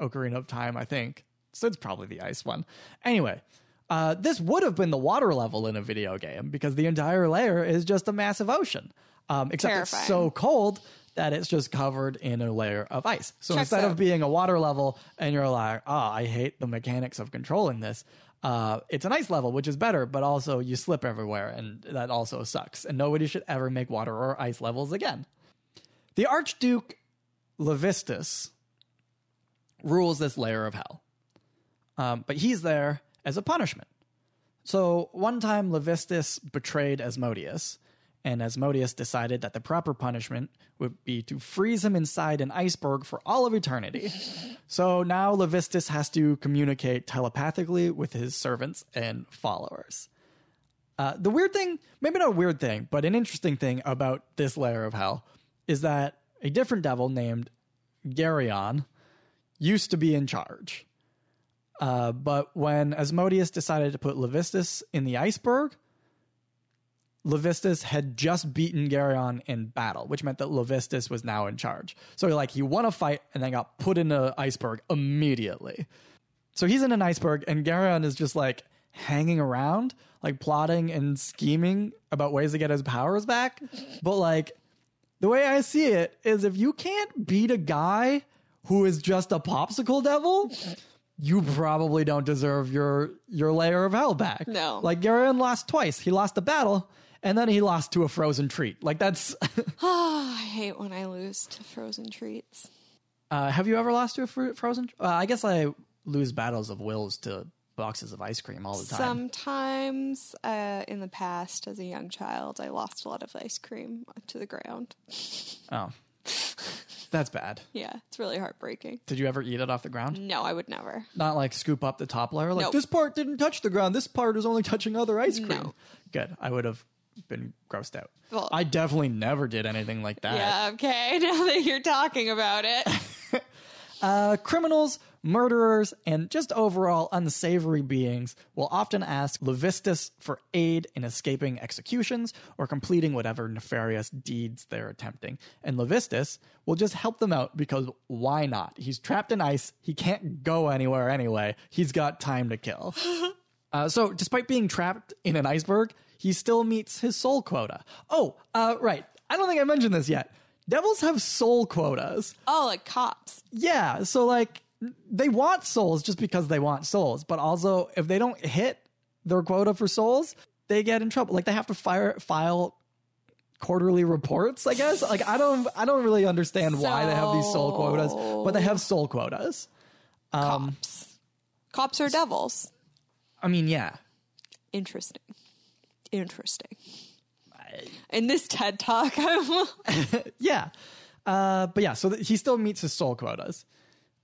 Ocarina of Time, I think. So it's probably the ice one. Anyway, uh, this would have been the water level in a video game because the entire layer is just a massive ocean. Um, except Terrifying. it's so cold that it's just covered in a layer of ice. So Checks instead out. of being a water level and you're like, oh, I hate the mechanics of controlling this, uh, it's an ice level, which is better, but also you slip everywhere and that also sucks. And nobody should ever make water or ice levels again. The Archduke Levistus rules this layer of hell. Um, but he's there as a punishment. So one time Levistus betrayed Asmodeus, and Asmodeus decided that the proper punishment would be to freeze him inside an iceberg for all of eternity. so now Levistus has to communicate telepathically with his servants and followers. Uh, the weird thing, maybe not a weird thing, but an interesting thing about this layer of hell is that a different devil named Geryon used to be in charge. Uh, but when Asmodeus decided to put Levistus in the iceberg, Levistus had just beaten Geryon in battle, which meant that Levistus was now in charge. So like he won a fight and then got put in an iceberg immediately. So he's in an iceberg and Geryon is just like hanging around, like plotting and scheming about ways to get his powers back. But like the way I see it is if you can't beat a guy who is just a popsicle devil, you probably don't deserve your your layer of hell back. No. Like Geryon lost twice. He lost a battle and then he lost to a frozen treat. Like that's Oh, I hate when I lose to frozen treats. uh, have you ever lost to a fro- frozen uh, I guess I lose battles of wills to boxes of ice cream all the time. Sometimes uh, in the past, as a young child, I lost a lot of ice cream to the ground. Oh. That's bad. Yeah, it's really heartbreaking. Did you ever eat it off the ground? No, I would never. Not like scoop up the top layer. Like Nope. this part didn't touch the ground. This part is only touching other ice cream. No. Good. I would have been grossed out. Well- I definitely never did anything like that. Yeah, okay. Now that you're talking about it, Uh, criminals, murderers, and just overall unsavory beings will often ask Levistus for aid in escaping executions or completing whatever nefarious deeds they're attempting. And Levistus will just help them out because why not? He's trapped in ice. He can't go anywhere anyway. He's got time to kill. Uh, so, despite being trapped in an iceberg, he still meets his soul quota. Oh, uh, right. I don't think I mentioned this yet. Devils have soul quotas. oh, like cops. Yeah, so like they want souls just because they want souls, but also if they don't hit their quota for souls, they get in trouble. Like they have to fire file quarterly reports, I guess. Like I don't I don't really understand why they have these soul quotas, but they have soul quotas. Um, Cops. Cops are devils. I mean, yeah. Interesting. Interesting. In this TED talk, Yeah. Uh, but yeah, so th- he still meets his soul quotas.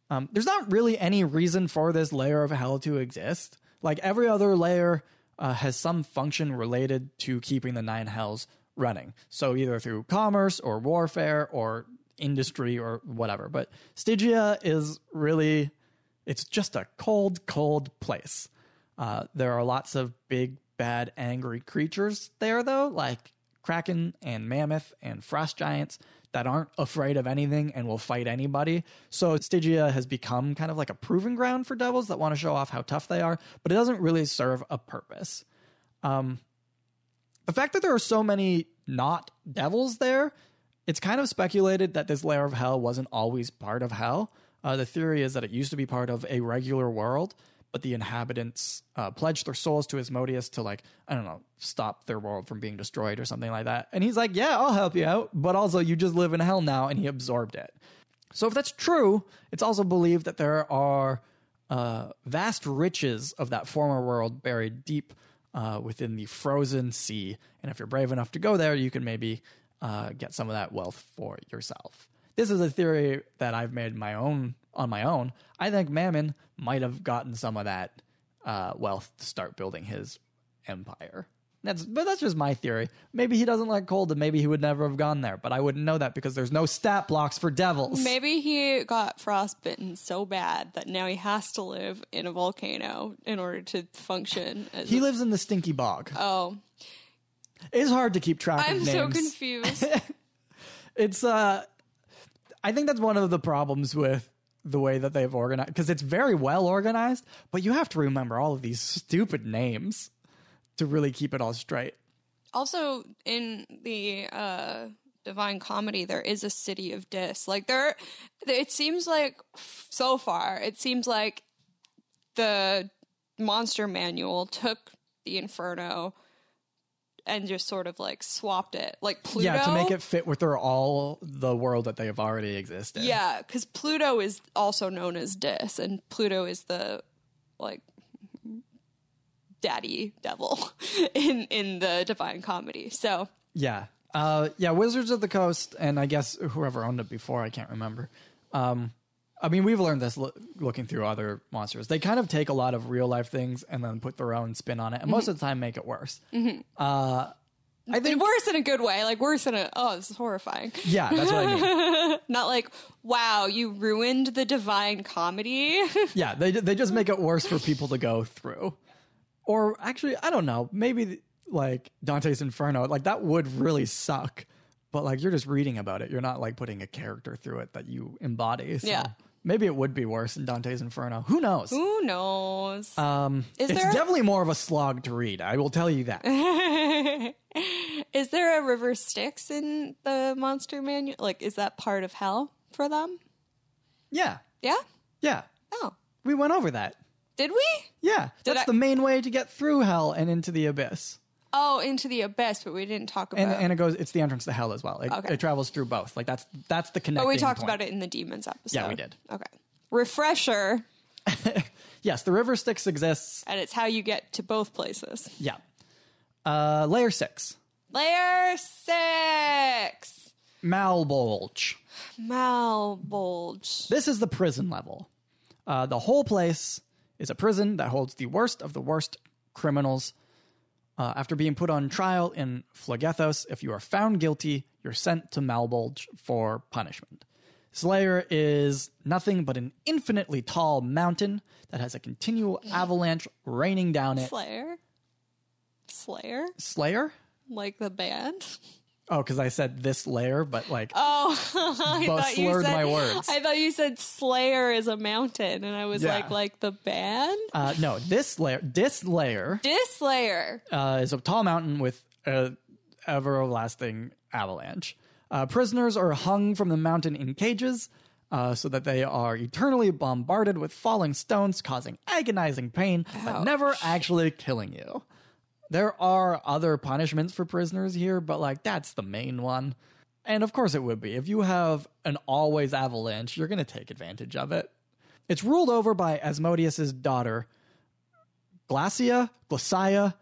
Um, there's not really any reason for this layer of hell to exist. Like every other layer uh, has some function related to keeping the nine hells running. So either through commerce or warfare or industry or whatever. But Stygia is really, it's just a cold, cold place. Uh, there are lots of big, bad, angry creatures there, though, like kraken and mammoth and frost giants that aren't afraid of anything and will fight anybody. So Stygia has become kind of like a proving ground for devils that want to show off how tough they are, but it doesn't really serve a purpose. Um, the fact that there are so many not devils there, it's kind of speculated that this layer of hell wasn't always part of hell. Uh, the theory is that it used to be part of a regular world, but the inhabitants uh, pledged their souls to Asmodeus to, like, I don't know, stop their world from being destroyed or something like that. And he's like, Yeah, I'll help you out, but also you just live in hell now, and he absorbed it. So if that's true, it's also believed that there are uh, vast riches of that former world buried deep uh, within the frozen sea. And if you're brave enough to go there, you can maybe uh, get some of that wealth for yourself. This is a theory that I've made my own on my own. I think Mammon might have gotten some of that uh, wealth to start building his empire. That's but that's just my theory. Maybe he doesn't like cold, and maybe he would never have gone there. But I wouldn't know that because there's no stat blocks for devils. Maybe he got frostbitten so bad that now he has to live in a volcano in order to function. As He a- lives in the stinky bog. oh, It's hard to keep track of. I'm so confused. it's uh I think that's one of the problems with the way that they've organized because it's very well organized, but you have to remember all of these stupid names to really keep it all straight. also, in the uh, Divine Comedy, there is a city of Dis. Like there, it seems like so far, it seems like the monster manual took the Inferno and just sort of like swapped it, like Pluto. Yeah, to make it fit with their all the world that they have already existed. Yeah, because Pluto is also known as Dis, and Pluto is the like daddy devil in in the Divine Comedy. So Yeah. Uh, yeah, Wizards of the Coast, and I guess whoever owned it before, I can't remember. Um, I mean, we've learned this lo- looking through other monsters. They kind of take a lot of real life things and then put their own spin on it, and most of the time make it worse. Uh, I think, worse in a good way, like worse in a oh, this is horrifying. yeah, that's what I mean. Not like wow, you ruined the Divine Comedy. Yeah, they they just make it worse for people to go through. Or actually, I don't know. Maybe like Dante's Inferno, like that would really suck. But like you're just reading about it. You're not like putting a character through it that you embody. So Yeah. Maybe it would be worse in Dante's Inferno. Who knows? Who knows? Um, Is it's there- definitely more of a slog to read. I will tell you that. is there a river Styx in the Monster Manual? Like, is that part of hell for them? yeah, Yeah. yeah. Oh, We went over that. did we? Yeah, that's I- the main way to get through hell and into the abyss. Oh, into the abyss, but we didn't talk about. And and it goes. It's the entrance to hell as well. It, Okay. it travels through both. Like that's that's the connection. but we talked about it in the demons episode. Yeah, we did. Okay. Refresher, Yes, the river Styx exists. and it's how you get to both places. Yeah. Uh, layer six, Layer six, Malbolge. Malbolge. This is the prison level. Uh, the whole place is a prison that holds the worst of the worst criminals. Uh, after being put on trial in Phlegethos, if you are found guilty, you're sent to Malbolge for punishment. Slayer is nothing but an infinitely tall mountain that has a continual avalanche raining down it. Slayer. Slayer, Slayer? like the band. Oh, because I said this layer, but like Oh, I thought you slurred said, my words. I thought you said Slayer is a mountain, and I was Yeah. like, like the band. uh, no, this layer, this layer Dislayer. uh, is a tall mountain with a everlasting avalanche. Uh, prisoners are hung from the mountain in cages uh, so that they are eternally bombarded with falling stones, causing agonizing pain, but never actually killing you. There are other punishments for prisoners here, but like that's the main one. And of course it would be. If you have an always avalanche, you're going to take advantage of it. It's ruled over by Asmodeus's daughter, Glasya, Glasya,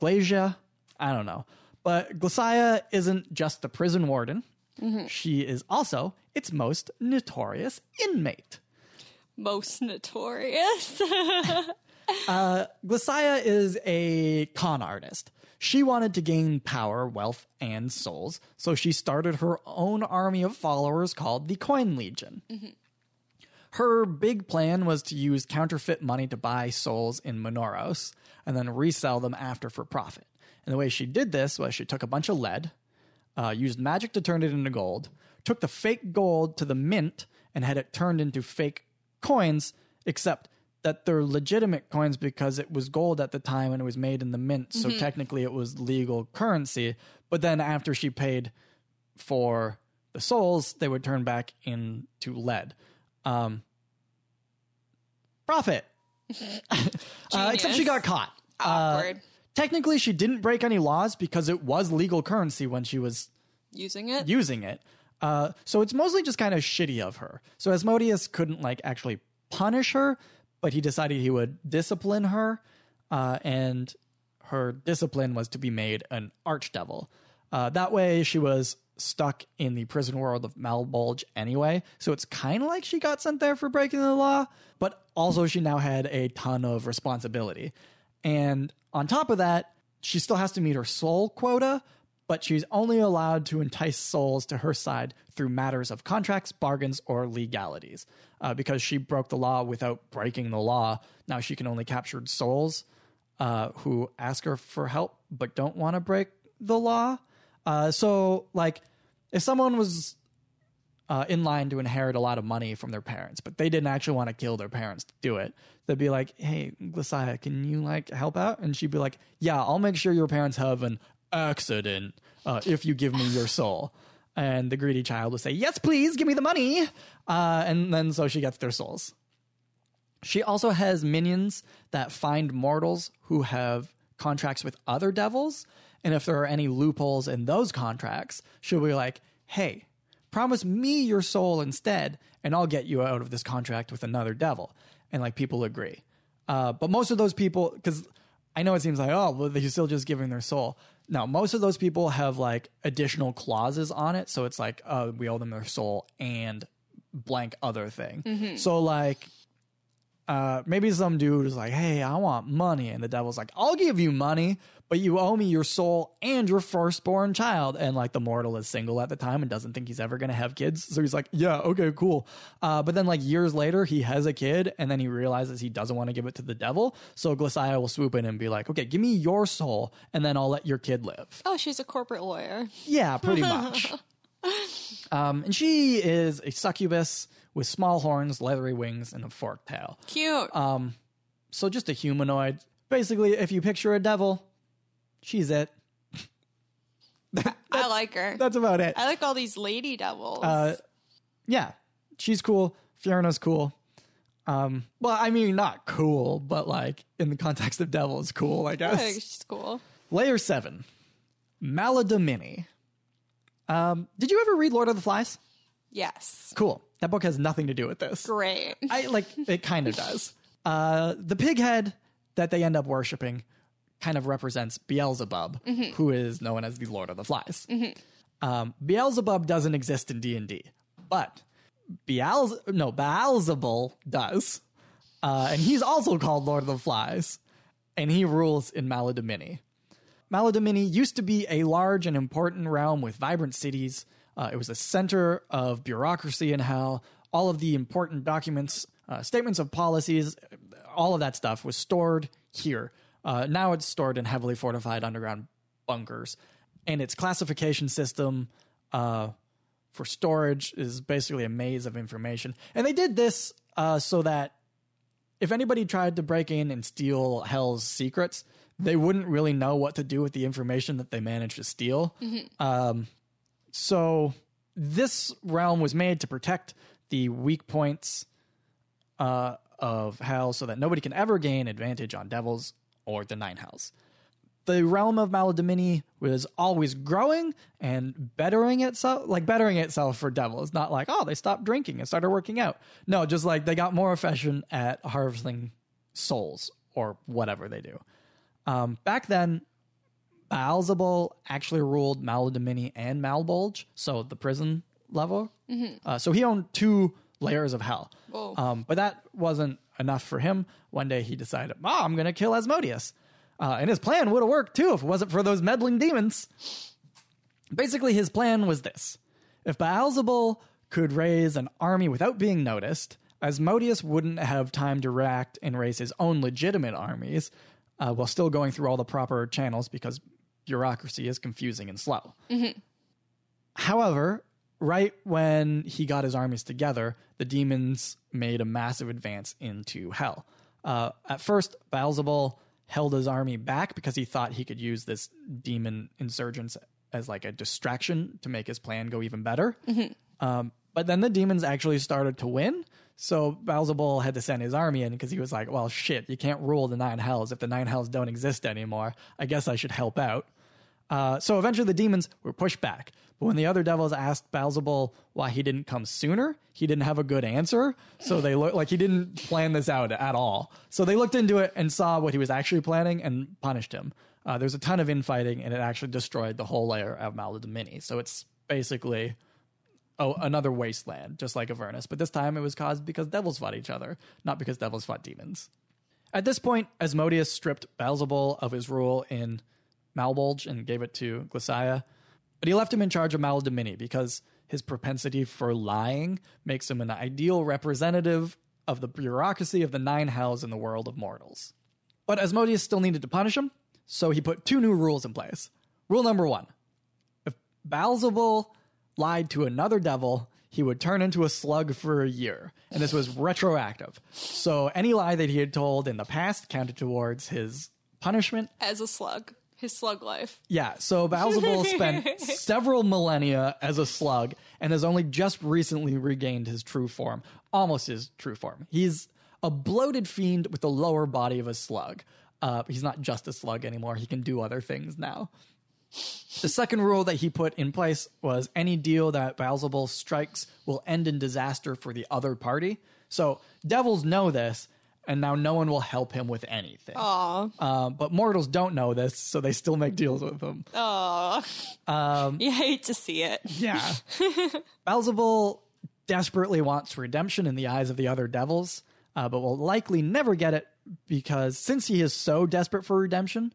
Glasya, I don't know. But Glasya isn't just the prison warden. Mm-hmm. She is also its most notorious inmate. Most notorious. Glacia is a con artist. She wanted to gain power, wealth, and souls, so she started her own army of followers called the Coin Legion. Her big plan was to use counterfeit money to buy souls in Minauros and then resell them after for profit. And the way she did this was she took a bunch of lead, uh, used magic to turn it into gold, took the fake gold to the mint and had it turned into fake coins, except that they're legitimate coins because it was gold at the time and it was made in the mint. So technically it was legal currency. But then after she paid for the souls, they would turn back into lead. Um, profit. Uh, except she got caught. Uh, Awkward. technically, she didn't break any laws because it was legal currency when she was Using it. using it. Uh, so it's mostly just kind of shitty of her. So Asmodeus couldn't like actually punish her, but he decided he would discipline her, uh, and her discipline was to be made an archdevil. Uh, that way, she was stuck in the prison world of Malbolge anyway. So it's kind of like she got sent there for breaking the law, but also she now had a ton of responsibility. And on top of that, she still has to meet her soul quota, but she's only allowed to entice souls to her side through matters of contracts, bargains, or legalities. Uh, because she broke the law without breaking the law, now she can only capture souls uh, who ask her for help but don't want to break the law. Uh, so, like, if someone was uh, in line to inherit a lot of money from their parents, but they didn't actually want to kill their parents to do it, they'd be like, "Hey, Glasya, can you like help out?" And she'd be like, "Yeah, I'll make sure your parents have an accident uh, if you give me your soul." And the greedy child would say, "Yes, please, give me the money." Uh, and then so she gets their souls. She also has minions that find mortals who have contracts with other devils. And if there are any loopholes in those contracts, she'll be like, hey, promise me your soul instead, and I'll get you out of this contract with another devil. And like people agree. Uh, but most of those people, because I know it seems like, oh, well, they're still just giving their soul. No, most of those people have like additional clauses on it. So it's like, uh, we owe them their soul and blank other thing. So like uh, maybe some dude is like, "Hey, I want money," and the devil's like, "I'll give you money, but you owe me your soul and your firstborn child." And like the mortal is single at the time and doesn't think he's ever gonna have kids, so he's like, "Yeah, okay, cool." Uh, but then like years later, he has a kid, and then he realizes he doesn't want to give it to the devil. So Glasya will swoop in and be like, "Okay, give me your soul, and then I'll let your kid live." Oh, she's a corporate lawyer. Yeah, pretty much. um, and she is a succubus with small horns, leathery wings, and a forked tail. Cute. Um, So just a humanoid. Basically, if you picture a devil, she's it. I like her. That's about it. I like all these lady devils. Uh, yeah, she's cool. Fierna's cool. Um, well, I mean, not cool, but like in the context of devils, cool, I guess. she's cool. Layer seven, Maladomini. Um, did you ever read Lord of the Flies? Yes. Cool. That book has nothing to do with this. Great. I like it kind of does. Uh, the pig head that they end up worshiping kind of represents Beelzebub, who is known as the Lord of the Flies. Um, Beelzebub doesn't exist in D and D, but Beelz no Baalzebul does, uh, and he's also called Lord of the Flies, and he rules in Maladomini. Maladomini used to be a large and important realm with vibrant cities. Uh, it was a center of bureaucracy in hell. All of the important documents, uh, statements of policies, all of that stuff was stored here. Uh, now it's stored in heavily fortified underground bunkers. And its classification system uh, for storage is basically a maze of information. And they did this uh, so that if anybody tried to break in and steal Hell's secrets, they wouldn't really know what to do with the information that they managed to steal. Um, so this realm was made to protect the weak points uh, of Hell so that nobody can ever gain advantage on devils or the Nine Hells. The realm of Maladomini was always growing and bettering itself, like bettering itself for devils. Not like, oh, they stopped drinking and started working out. No, just like they got more efficient at harvesting souls or whatever they do. Um, back then, Baalzebul actually ruled Maladomini and Malbolge, so the prison level. Uh, so he owned two layers of hell. Um, but that wasn't enough for him. One day he decided, oh, I'm going to kill Asmodeus. Uh, and his plan would have worked too if it wasn't for those meddling demons. Basically, his plan was this if Baalzebul could raise an army without being noticed, Asmodeus wouldn't have time to react and raise his own legitimate armies uh, while still going through all the proper channels because bureaucracy is confusing and slow. However, right when he got his armies together, the demons made a massive advance into hell. Uh, at first, Baalzebul held his army back because he thought he could use this demon insurgents as like a distraction to make his plan go even better. Um, but then the demons actually started to win. So Baalzebul had to send his army in because he was like, well, shit, you can't rule the nine hells. If the nine hells don't exist anymore, I guess I should help out. Uh, so eventually the demons were pushed back. But when the other devils asked Baalzebul why he didn't come sooner, he didn't have a good answer. So they looked like he didn't plan this out at all. So they looked into it and saw what he was actually planning and punished him. Uh, there's a ton of infighting, and it actually destroyed the whole layer of Maladomini. So it's basically oh another wasteland, just like Avernus. But this time it was caused because devils fought each other, not because devils fought demons. At this point, Asmodeus stripped Beelzebul of his rule in Malbolge and gave it to Glasya, but he left him in charge of Maladomini because his propensity for lying makes him an ideal representative of the bureaucracy of the nine hells in the world of mortals. But Asmodeus still needed to punish him, so he put two new rules in place. Rule number one if Beelzebul lied to another devil, he would turn into a slug for a year. And this was retroactive. So any lie that he had told in the past counted towards his punishment. As a slug. His slug life. Yeah, so Beelzebul spent several millennia as a slug and has only just recently regained his true form, almost his true form. He's a bloated fiend with the lower body of a slug. Uh, he's not just a slug anymore. He can do other things now. The second rule that he put in place was any deal that Beelzebul strikes will end in disaster for the other party. So devils know this, and now no one will help him with anything. Aw. Uh, but mortals don't know this, so they still make deals with him. Aw. Um, you hate to see it. Yeah. Beelzebul desperately wants redemption in the eyes of the other devils, uh, but will likely never get it because since he is so desperate for redemption,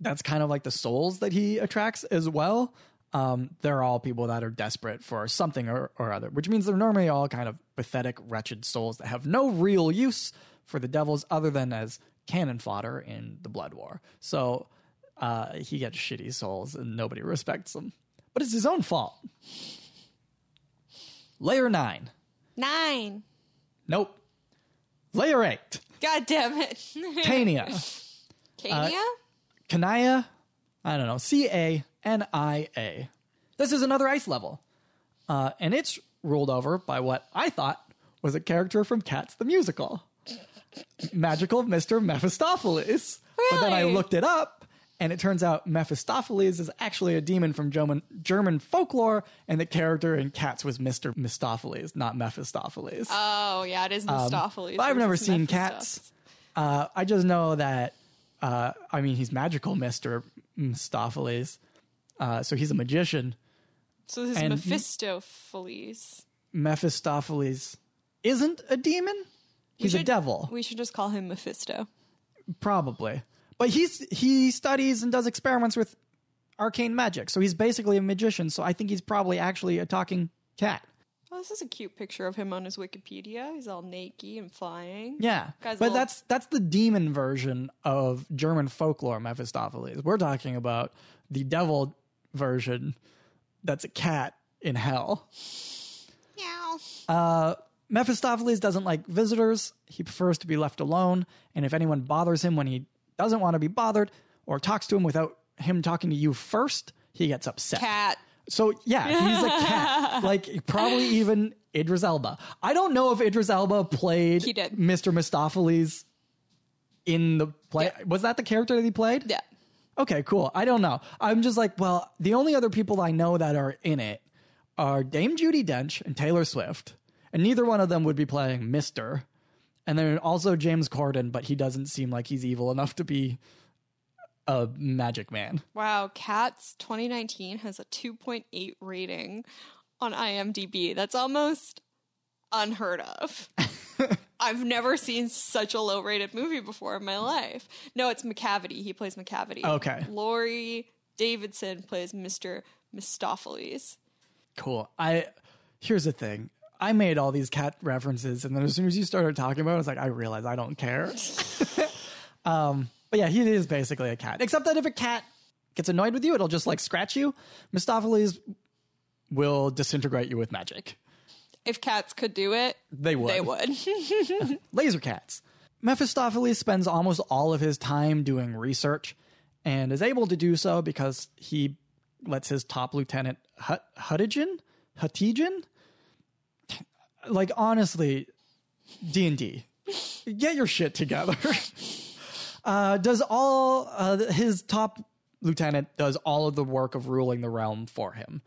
that's kind of like the souls that he attracts as well. Um, they're all people that are desperate for something or, or other, which means they're normally all kind of pathetic, wretched souls that have no real use for the devils other than as cannon fodder in the Blood War. So uh, he gets shitty souls and nobody respects him. But it's his own fault. Layer 9. Nine. Nope. Layer 8. God damn it. Cania. Cania? Kanaya. I don't know. C A N I A. This is another ice level. Uh, and it's ruled over by what I thought was a character from Cats the Musical Magical Mr. Mephistopheles. But then I looked it up, and it turns out Mephistopheles is actually a demon from German, German folklore, and the character in Cats was Mr. Mistoffelees, not Mephistopheles. oh, yeah, it is Mistoffelees. Um, but I've never seen cats. Uh, I just know that. Uh, I mean, he's magical, Mister Mistoffelees. Uh, so he's a magician. So this is Mephistopheles. Mephistopheles isn't a demon. He's a devil, We should just call him Mephisto. probably. But he's he studies and does experiments with arcane magic. So he's basically a magician. So I think he's probably actually a talking cat. Oh, this is a cute picture of him on his Wikipedia. He's all naked and flying. Yeah, Guy's but little- that's that's the demon version of German folklore Mephistopheles. We're talking about the devil version. That's a cat in hell. Meow. Uh, Mephistopheles doesn't like visitors. He prefers to be left alone. And if anyone bothers him when he doesn't want to be bothered or talks to him without him talking to you first, he gets upset. Cat. So yeah, he's a cat. like probably even Idris Elba. I don't know if Idris Elba played He did. Mr. Mistoffelees in the play. Yeah. Was that the character that he played? Yeah. Okay, cool. I don't know. I'm just like, well, the only other people I know that are in it are Dame Judi Dench and Taylor Swift, and neither one of them would be playing Mister. And then also James Corden, but he doesn't seem like he's evil enough to be a magic man. Wow. Cats 2019 has a 2.8 rating on IMDb. That's almost unheard of. I've never seen such a low rated movie before in my life. No, it's Macavity. He plays Macavity. Okay. Laurie Davidson plays Mr. Mistoffelees. Cool. I here's the thing. I made all these cat references, and then as soon as you started talking about it, I was like, I realize I don't care. um, but yeah, he is basically a cat. Except that if a cat gets annoyed with you, it'll just like scratch you. Mistoffelees will disintegrate you with magic. If cats could do it, They would. they would. laser cats. Mephistopheles spends almost all of his time doing research and is able to do so because he lets his top lieutenant Hut- Hutijin, Hutijin, like honestly, D and D, get your shit together. uh, does all uh, his top lieutenant does all of the work of ruling the realm for him.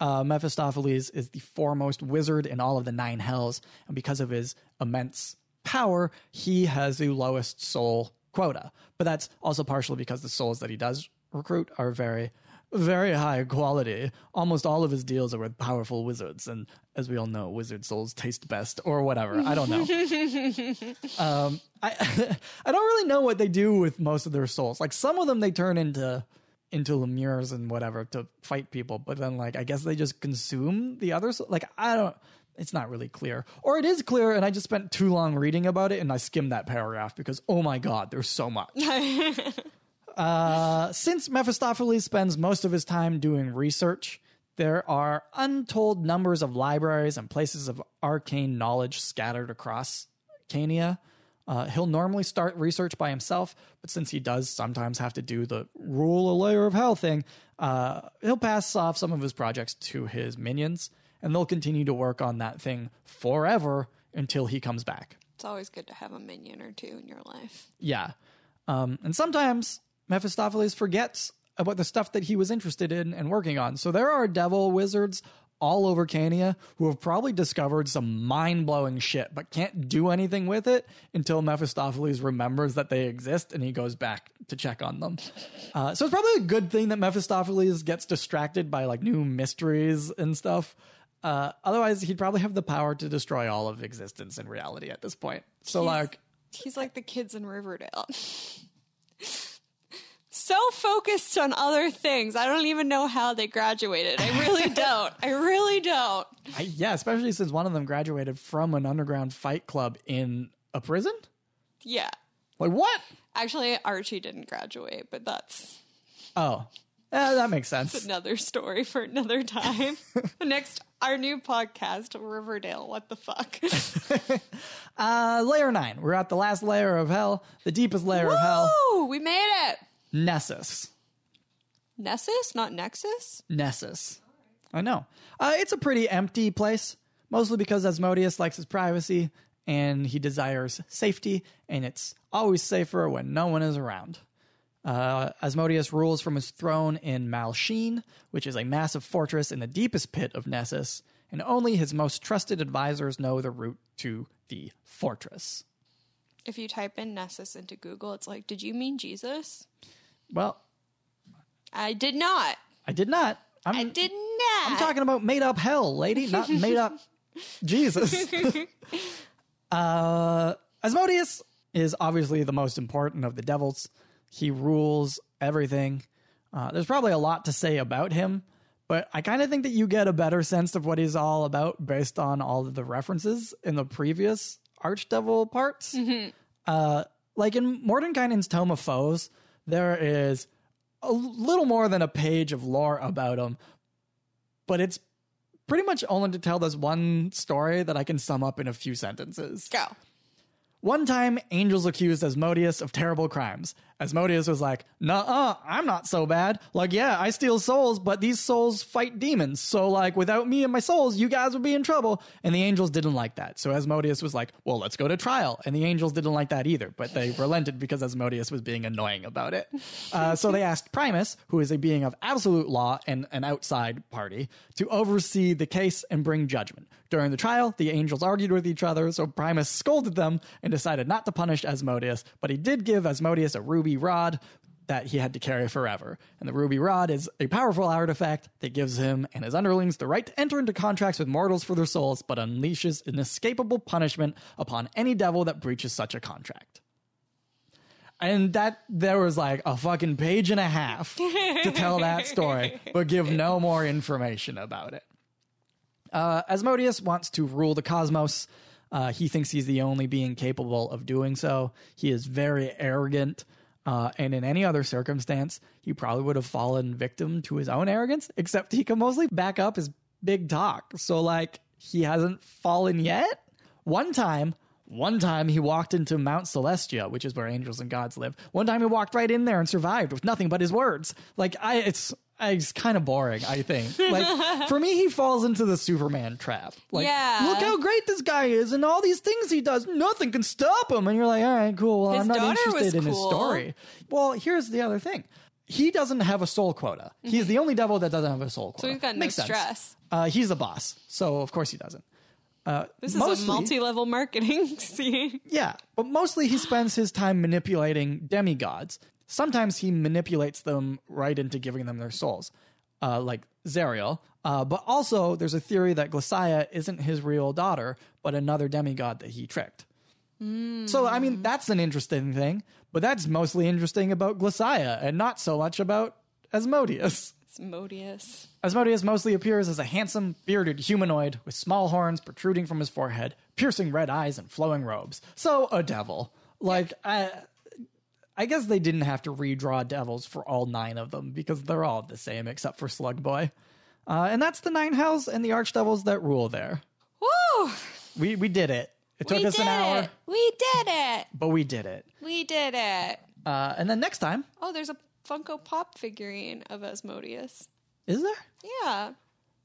Uh, Mephistopheles is the foremost wizard in all of the nine hells, and because of his immense power, he has the lowest soul quota. But that's also partially because the souls that he does recruit are very very high quality. Almost all of his deals are with powerful wizards, and as we all know, wizard souls taste best, or whatever. I don't know. um, I I don't really know what they do with most of their souls. Like some of them, they turn into into lemures and whatever to fight people, but then like I guess they just consume the others. Like I don't. It's not really clear, or it is clear, and I just spent too long reading about it, and I skimmed that paragraph because oh my god, there's so much. Uh, since Mephistopheles spends most of his time doing research, there are untold numbers of libraries and places of arcane knowledge scattered across Cania. Uh, he'll normally start research by himself, but since he does sometimes have to do the rule a layer of hell thing, uh, he'll pass off some of his projects to his minions, and they'll continue to work on that thing forever until he comes back. It's always good to have a minion or two in your life. Yeah. Um, and sometimes Mephistopheles forgets about the stuff that he was interested in and working on. So there are devil wizards all over Cania who have probably discovered some mind blowing shit, but can't do anything with it until Mephistopheles remembers that they exist and he goes back to check on them. Uh, so it's probably a good thing that Mephistopheles gets distracted by like new mysteries and stuff. Uh, otherwise, he'd probably have the power to destroy all of existence and reality at this point. So, He's- like, He's like the kids in Riverdale. so focused on other things. I don't even know how they graduated. I really don't. I really don't. I, yeah, especially since one of them graduated from an underground fight club in a prison. Yeah. Like what? Actually, Archie didn't graduate, but that's Oh, eh, that makes sense. another story for another time. Next, our new podcast, Riverdale. What the fuck? Uh, layer nine. We're at the last layer of hell, the deepest layer of hell, Woo! We made it. Nessus. Nessus, not Nexus. Nessus. I know. Uh, it's a pretty empty place, mostly because Asmodeus likes his privacy and he desires safety, and it's always safer when no one is around. Uh, Asmodeus rules from his throne in Malsheem, which is a massive fortress in the deepest pit of Nessus, and only his most trusted advisors know the route to the fortress. If you type in Nessus into Google, it's like, did you mean Jesus? Well, I did not. I did not. I'm, I did not. I'm talking about made up hell, lady, not made up Jesus. uh, Asmodeus is obviously the most important of the devils. He rules everything. Uh, there's probably a lot to say about him, but I kind of think that you get a better sense of what he's all about based on all of the references in the previous Archdevil parts. Uh, like in Mordenkainen's Tome of Foes, there is a little more than a page of lore about him, but it's pretty much only to tell this one story that I can sum up in a few sentences. Go. One time, angels accused Asmodeus of terrible crimes. Asmodeus was like, Nuh-uh, I'm not so bad. Like, yeah, I steal souls, but these souls fight demons. So, like, without me and my souls, you guys would be in trouble. And the angels didn't like that. So Asmodeus was like, well, let's go to trial. And the angels didn't like that either, but they relented because Asmodeus was being annoying about it. Uh, so they asked Primus, who is a being of absolute law and an outside party, to oversee the case and bring judgment. During the trial, the angels argued with each other, so Primus scolded them and decided not to punish Asmodeus, but he did give Asmodeus a ruby rod that he had to carry forever. And the ruby rod is a powerful artifact that gives him and his underlings the right to enter into contracts with mortals for their souls, but unleashes inescapable punishment upon any devil that breaches such a contract. And that there was like a fucking page and a half to tell that story, but give no more information about it. Uh, Asmodeus wants to rule the cosmos. Uh, he thinks he's the only being capable of doing so. He is very arrogant. Uh, and in any other circumstance, he probably would have fallen victim to his own arrogance, except he can mostly back up his big talk. So, like, he hasn't fallen yet. One time, one time he walked into Mount Celestia, which is where angels and gods live. One time he walked right in there and survived with nothing but his words. Like, I, it's, it's kind of boring, I think. Like, for me, he falls into the Superman trap. Like, Yeah. look how great this guy is and all these things he does. Nothing can stop him. And you're like, all right, cool. Well, His I'm not interested in his story. Well, here's the other thing. He doesn't have a soul quota. He's the only devil that doesn't have a soul quota. So he's got no Makes stress. Uh, he's the boss, so of course he doesn't. Uh, This is mostly- a multi-level marketing scene. Yeah, but mostly he spends his time manipulating demigods. Sometimes he manipulates them right into giving them their souls, uh, like Zariel. Uh, but also, there's a theory that Glasya isn't his real daughter, but another demigod that he tricked. So, I mean, that's an interesting thing, but that's mostly interesting about Glasya and not so much about Asmodeus. It's Modius. Asmodeus mostly appears as a handsome, bearded humanoid with small horns protruding from his forehead, piercing red eyes, and flowing robes. So, a devil. Like, I, I guess they didn't have to redraw devils for all nine of them because they're all the same except for Slug Boy. Uh, and that's the nine hells and the archdevils that rule there. Woo! We we did it. It took we us an hour, it. We did it. but we did it. We did it. Uh, and then next time, Oh, there's a Funko Pop figurine of Asmodeus. is there? Yeah.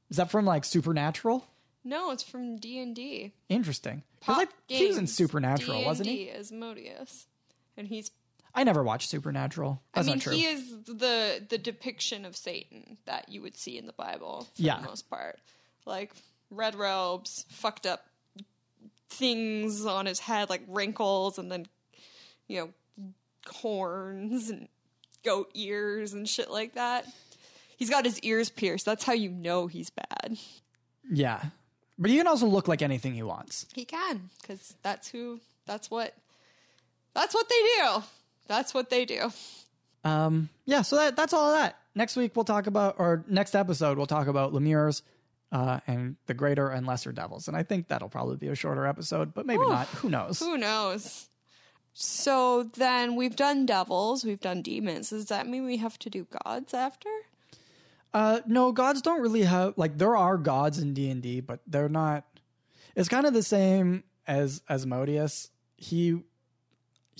Is that from like Supernatural? No, it's from D and D. Interesting. Because like he was in Supernatural, wasn't he? D&D Asmodeus, and he's. I never watched Supernatural. That's I mean, he is the the depiction of Satan that you would see in the Bible for Yeah. the most part, like red robes, fucked up things on his head, like wrinkles, and then you know horns and goat ears and shit like that. He's got his ears pierced. That's how you know he's bad. yeah, but he can also look like anything he wants. He can, because that's who. That's what. That's what they do. That's what they do. Um, yeah, so that that's all of that. Next week we'll talk about, or next episode we'll talk about Lemures uh, and the greater and lesser devils, and I think that'll probably be a shorter episode, but maybe not. Who knows? Who knows? So then we've done devils, we've done demons. Does that mean we have to do gods after? Uh, no, gods don't really have like there are gods in D and D, but they're not. It's kind of the same as Asmodeus. He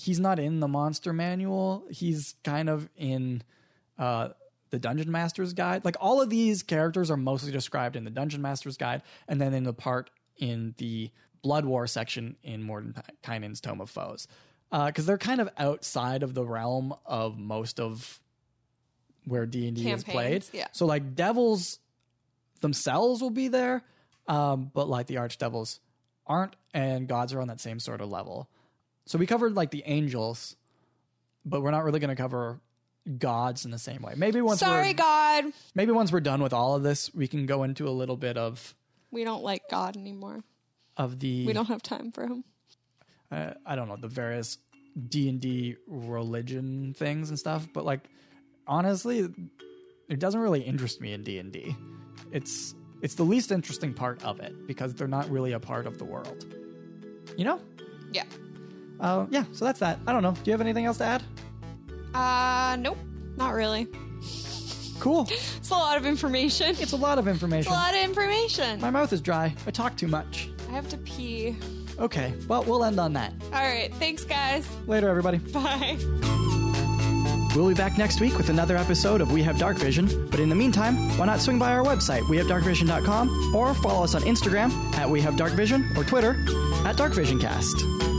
he's not in the monster manual. He's kind of in uh, the Dungeon Master's Guide. Like all of these characters are mostly described in the Dungeon Master's Guide, and then in the part in the Blood War section in Mordenkainen's Tome of Foes, because they're kind of outside of the realm of most of where D and D is played. Yeah. So like devils themselves will be there, um, but like the archdevils aren't, and gods are on that same sort of level. So we covered like the angels, but we're not really going to cover gods in the same way. Maybe once Sorry, we're God. maybe once we're done with all of this, we can go into a little bit of We don't like God anymore. of the We don't have time for him. uh, I don't know the various D and D religion things and stuff. But like honestly, it doesn't really interest me in D and D. It's it's the least interesting part of it because they're not really a part of the world. You know? Yeah. Uh, yeah. So that's that. I don't know. Do you have anything else to add? Uh, nope. Not really. Cool. It's a lot of information. It's It's a lot of a information. A lot of information. My mouth is dry. I talk too much. I have to pee. Okay. Well, we'll end on that. All right. Thanks, guys. Later, everybody. Bye. We'll be back next week with another episode of We Have Dark Vision. But in the meantime, why not swing by our website, wehavedarkvision.com, or follow us on Instagram at We Have Dark Vision or Twitter at DarkVisionCast.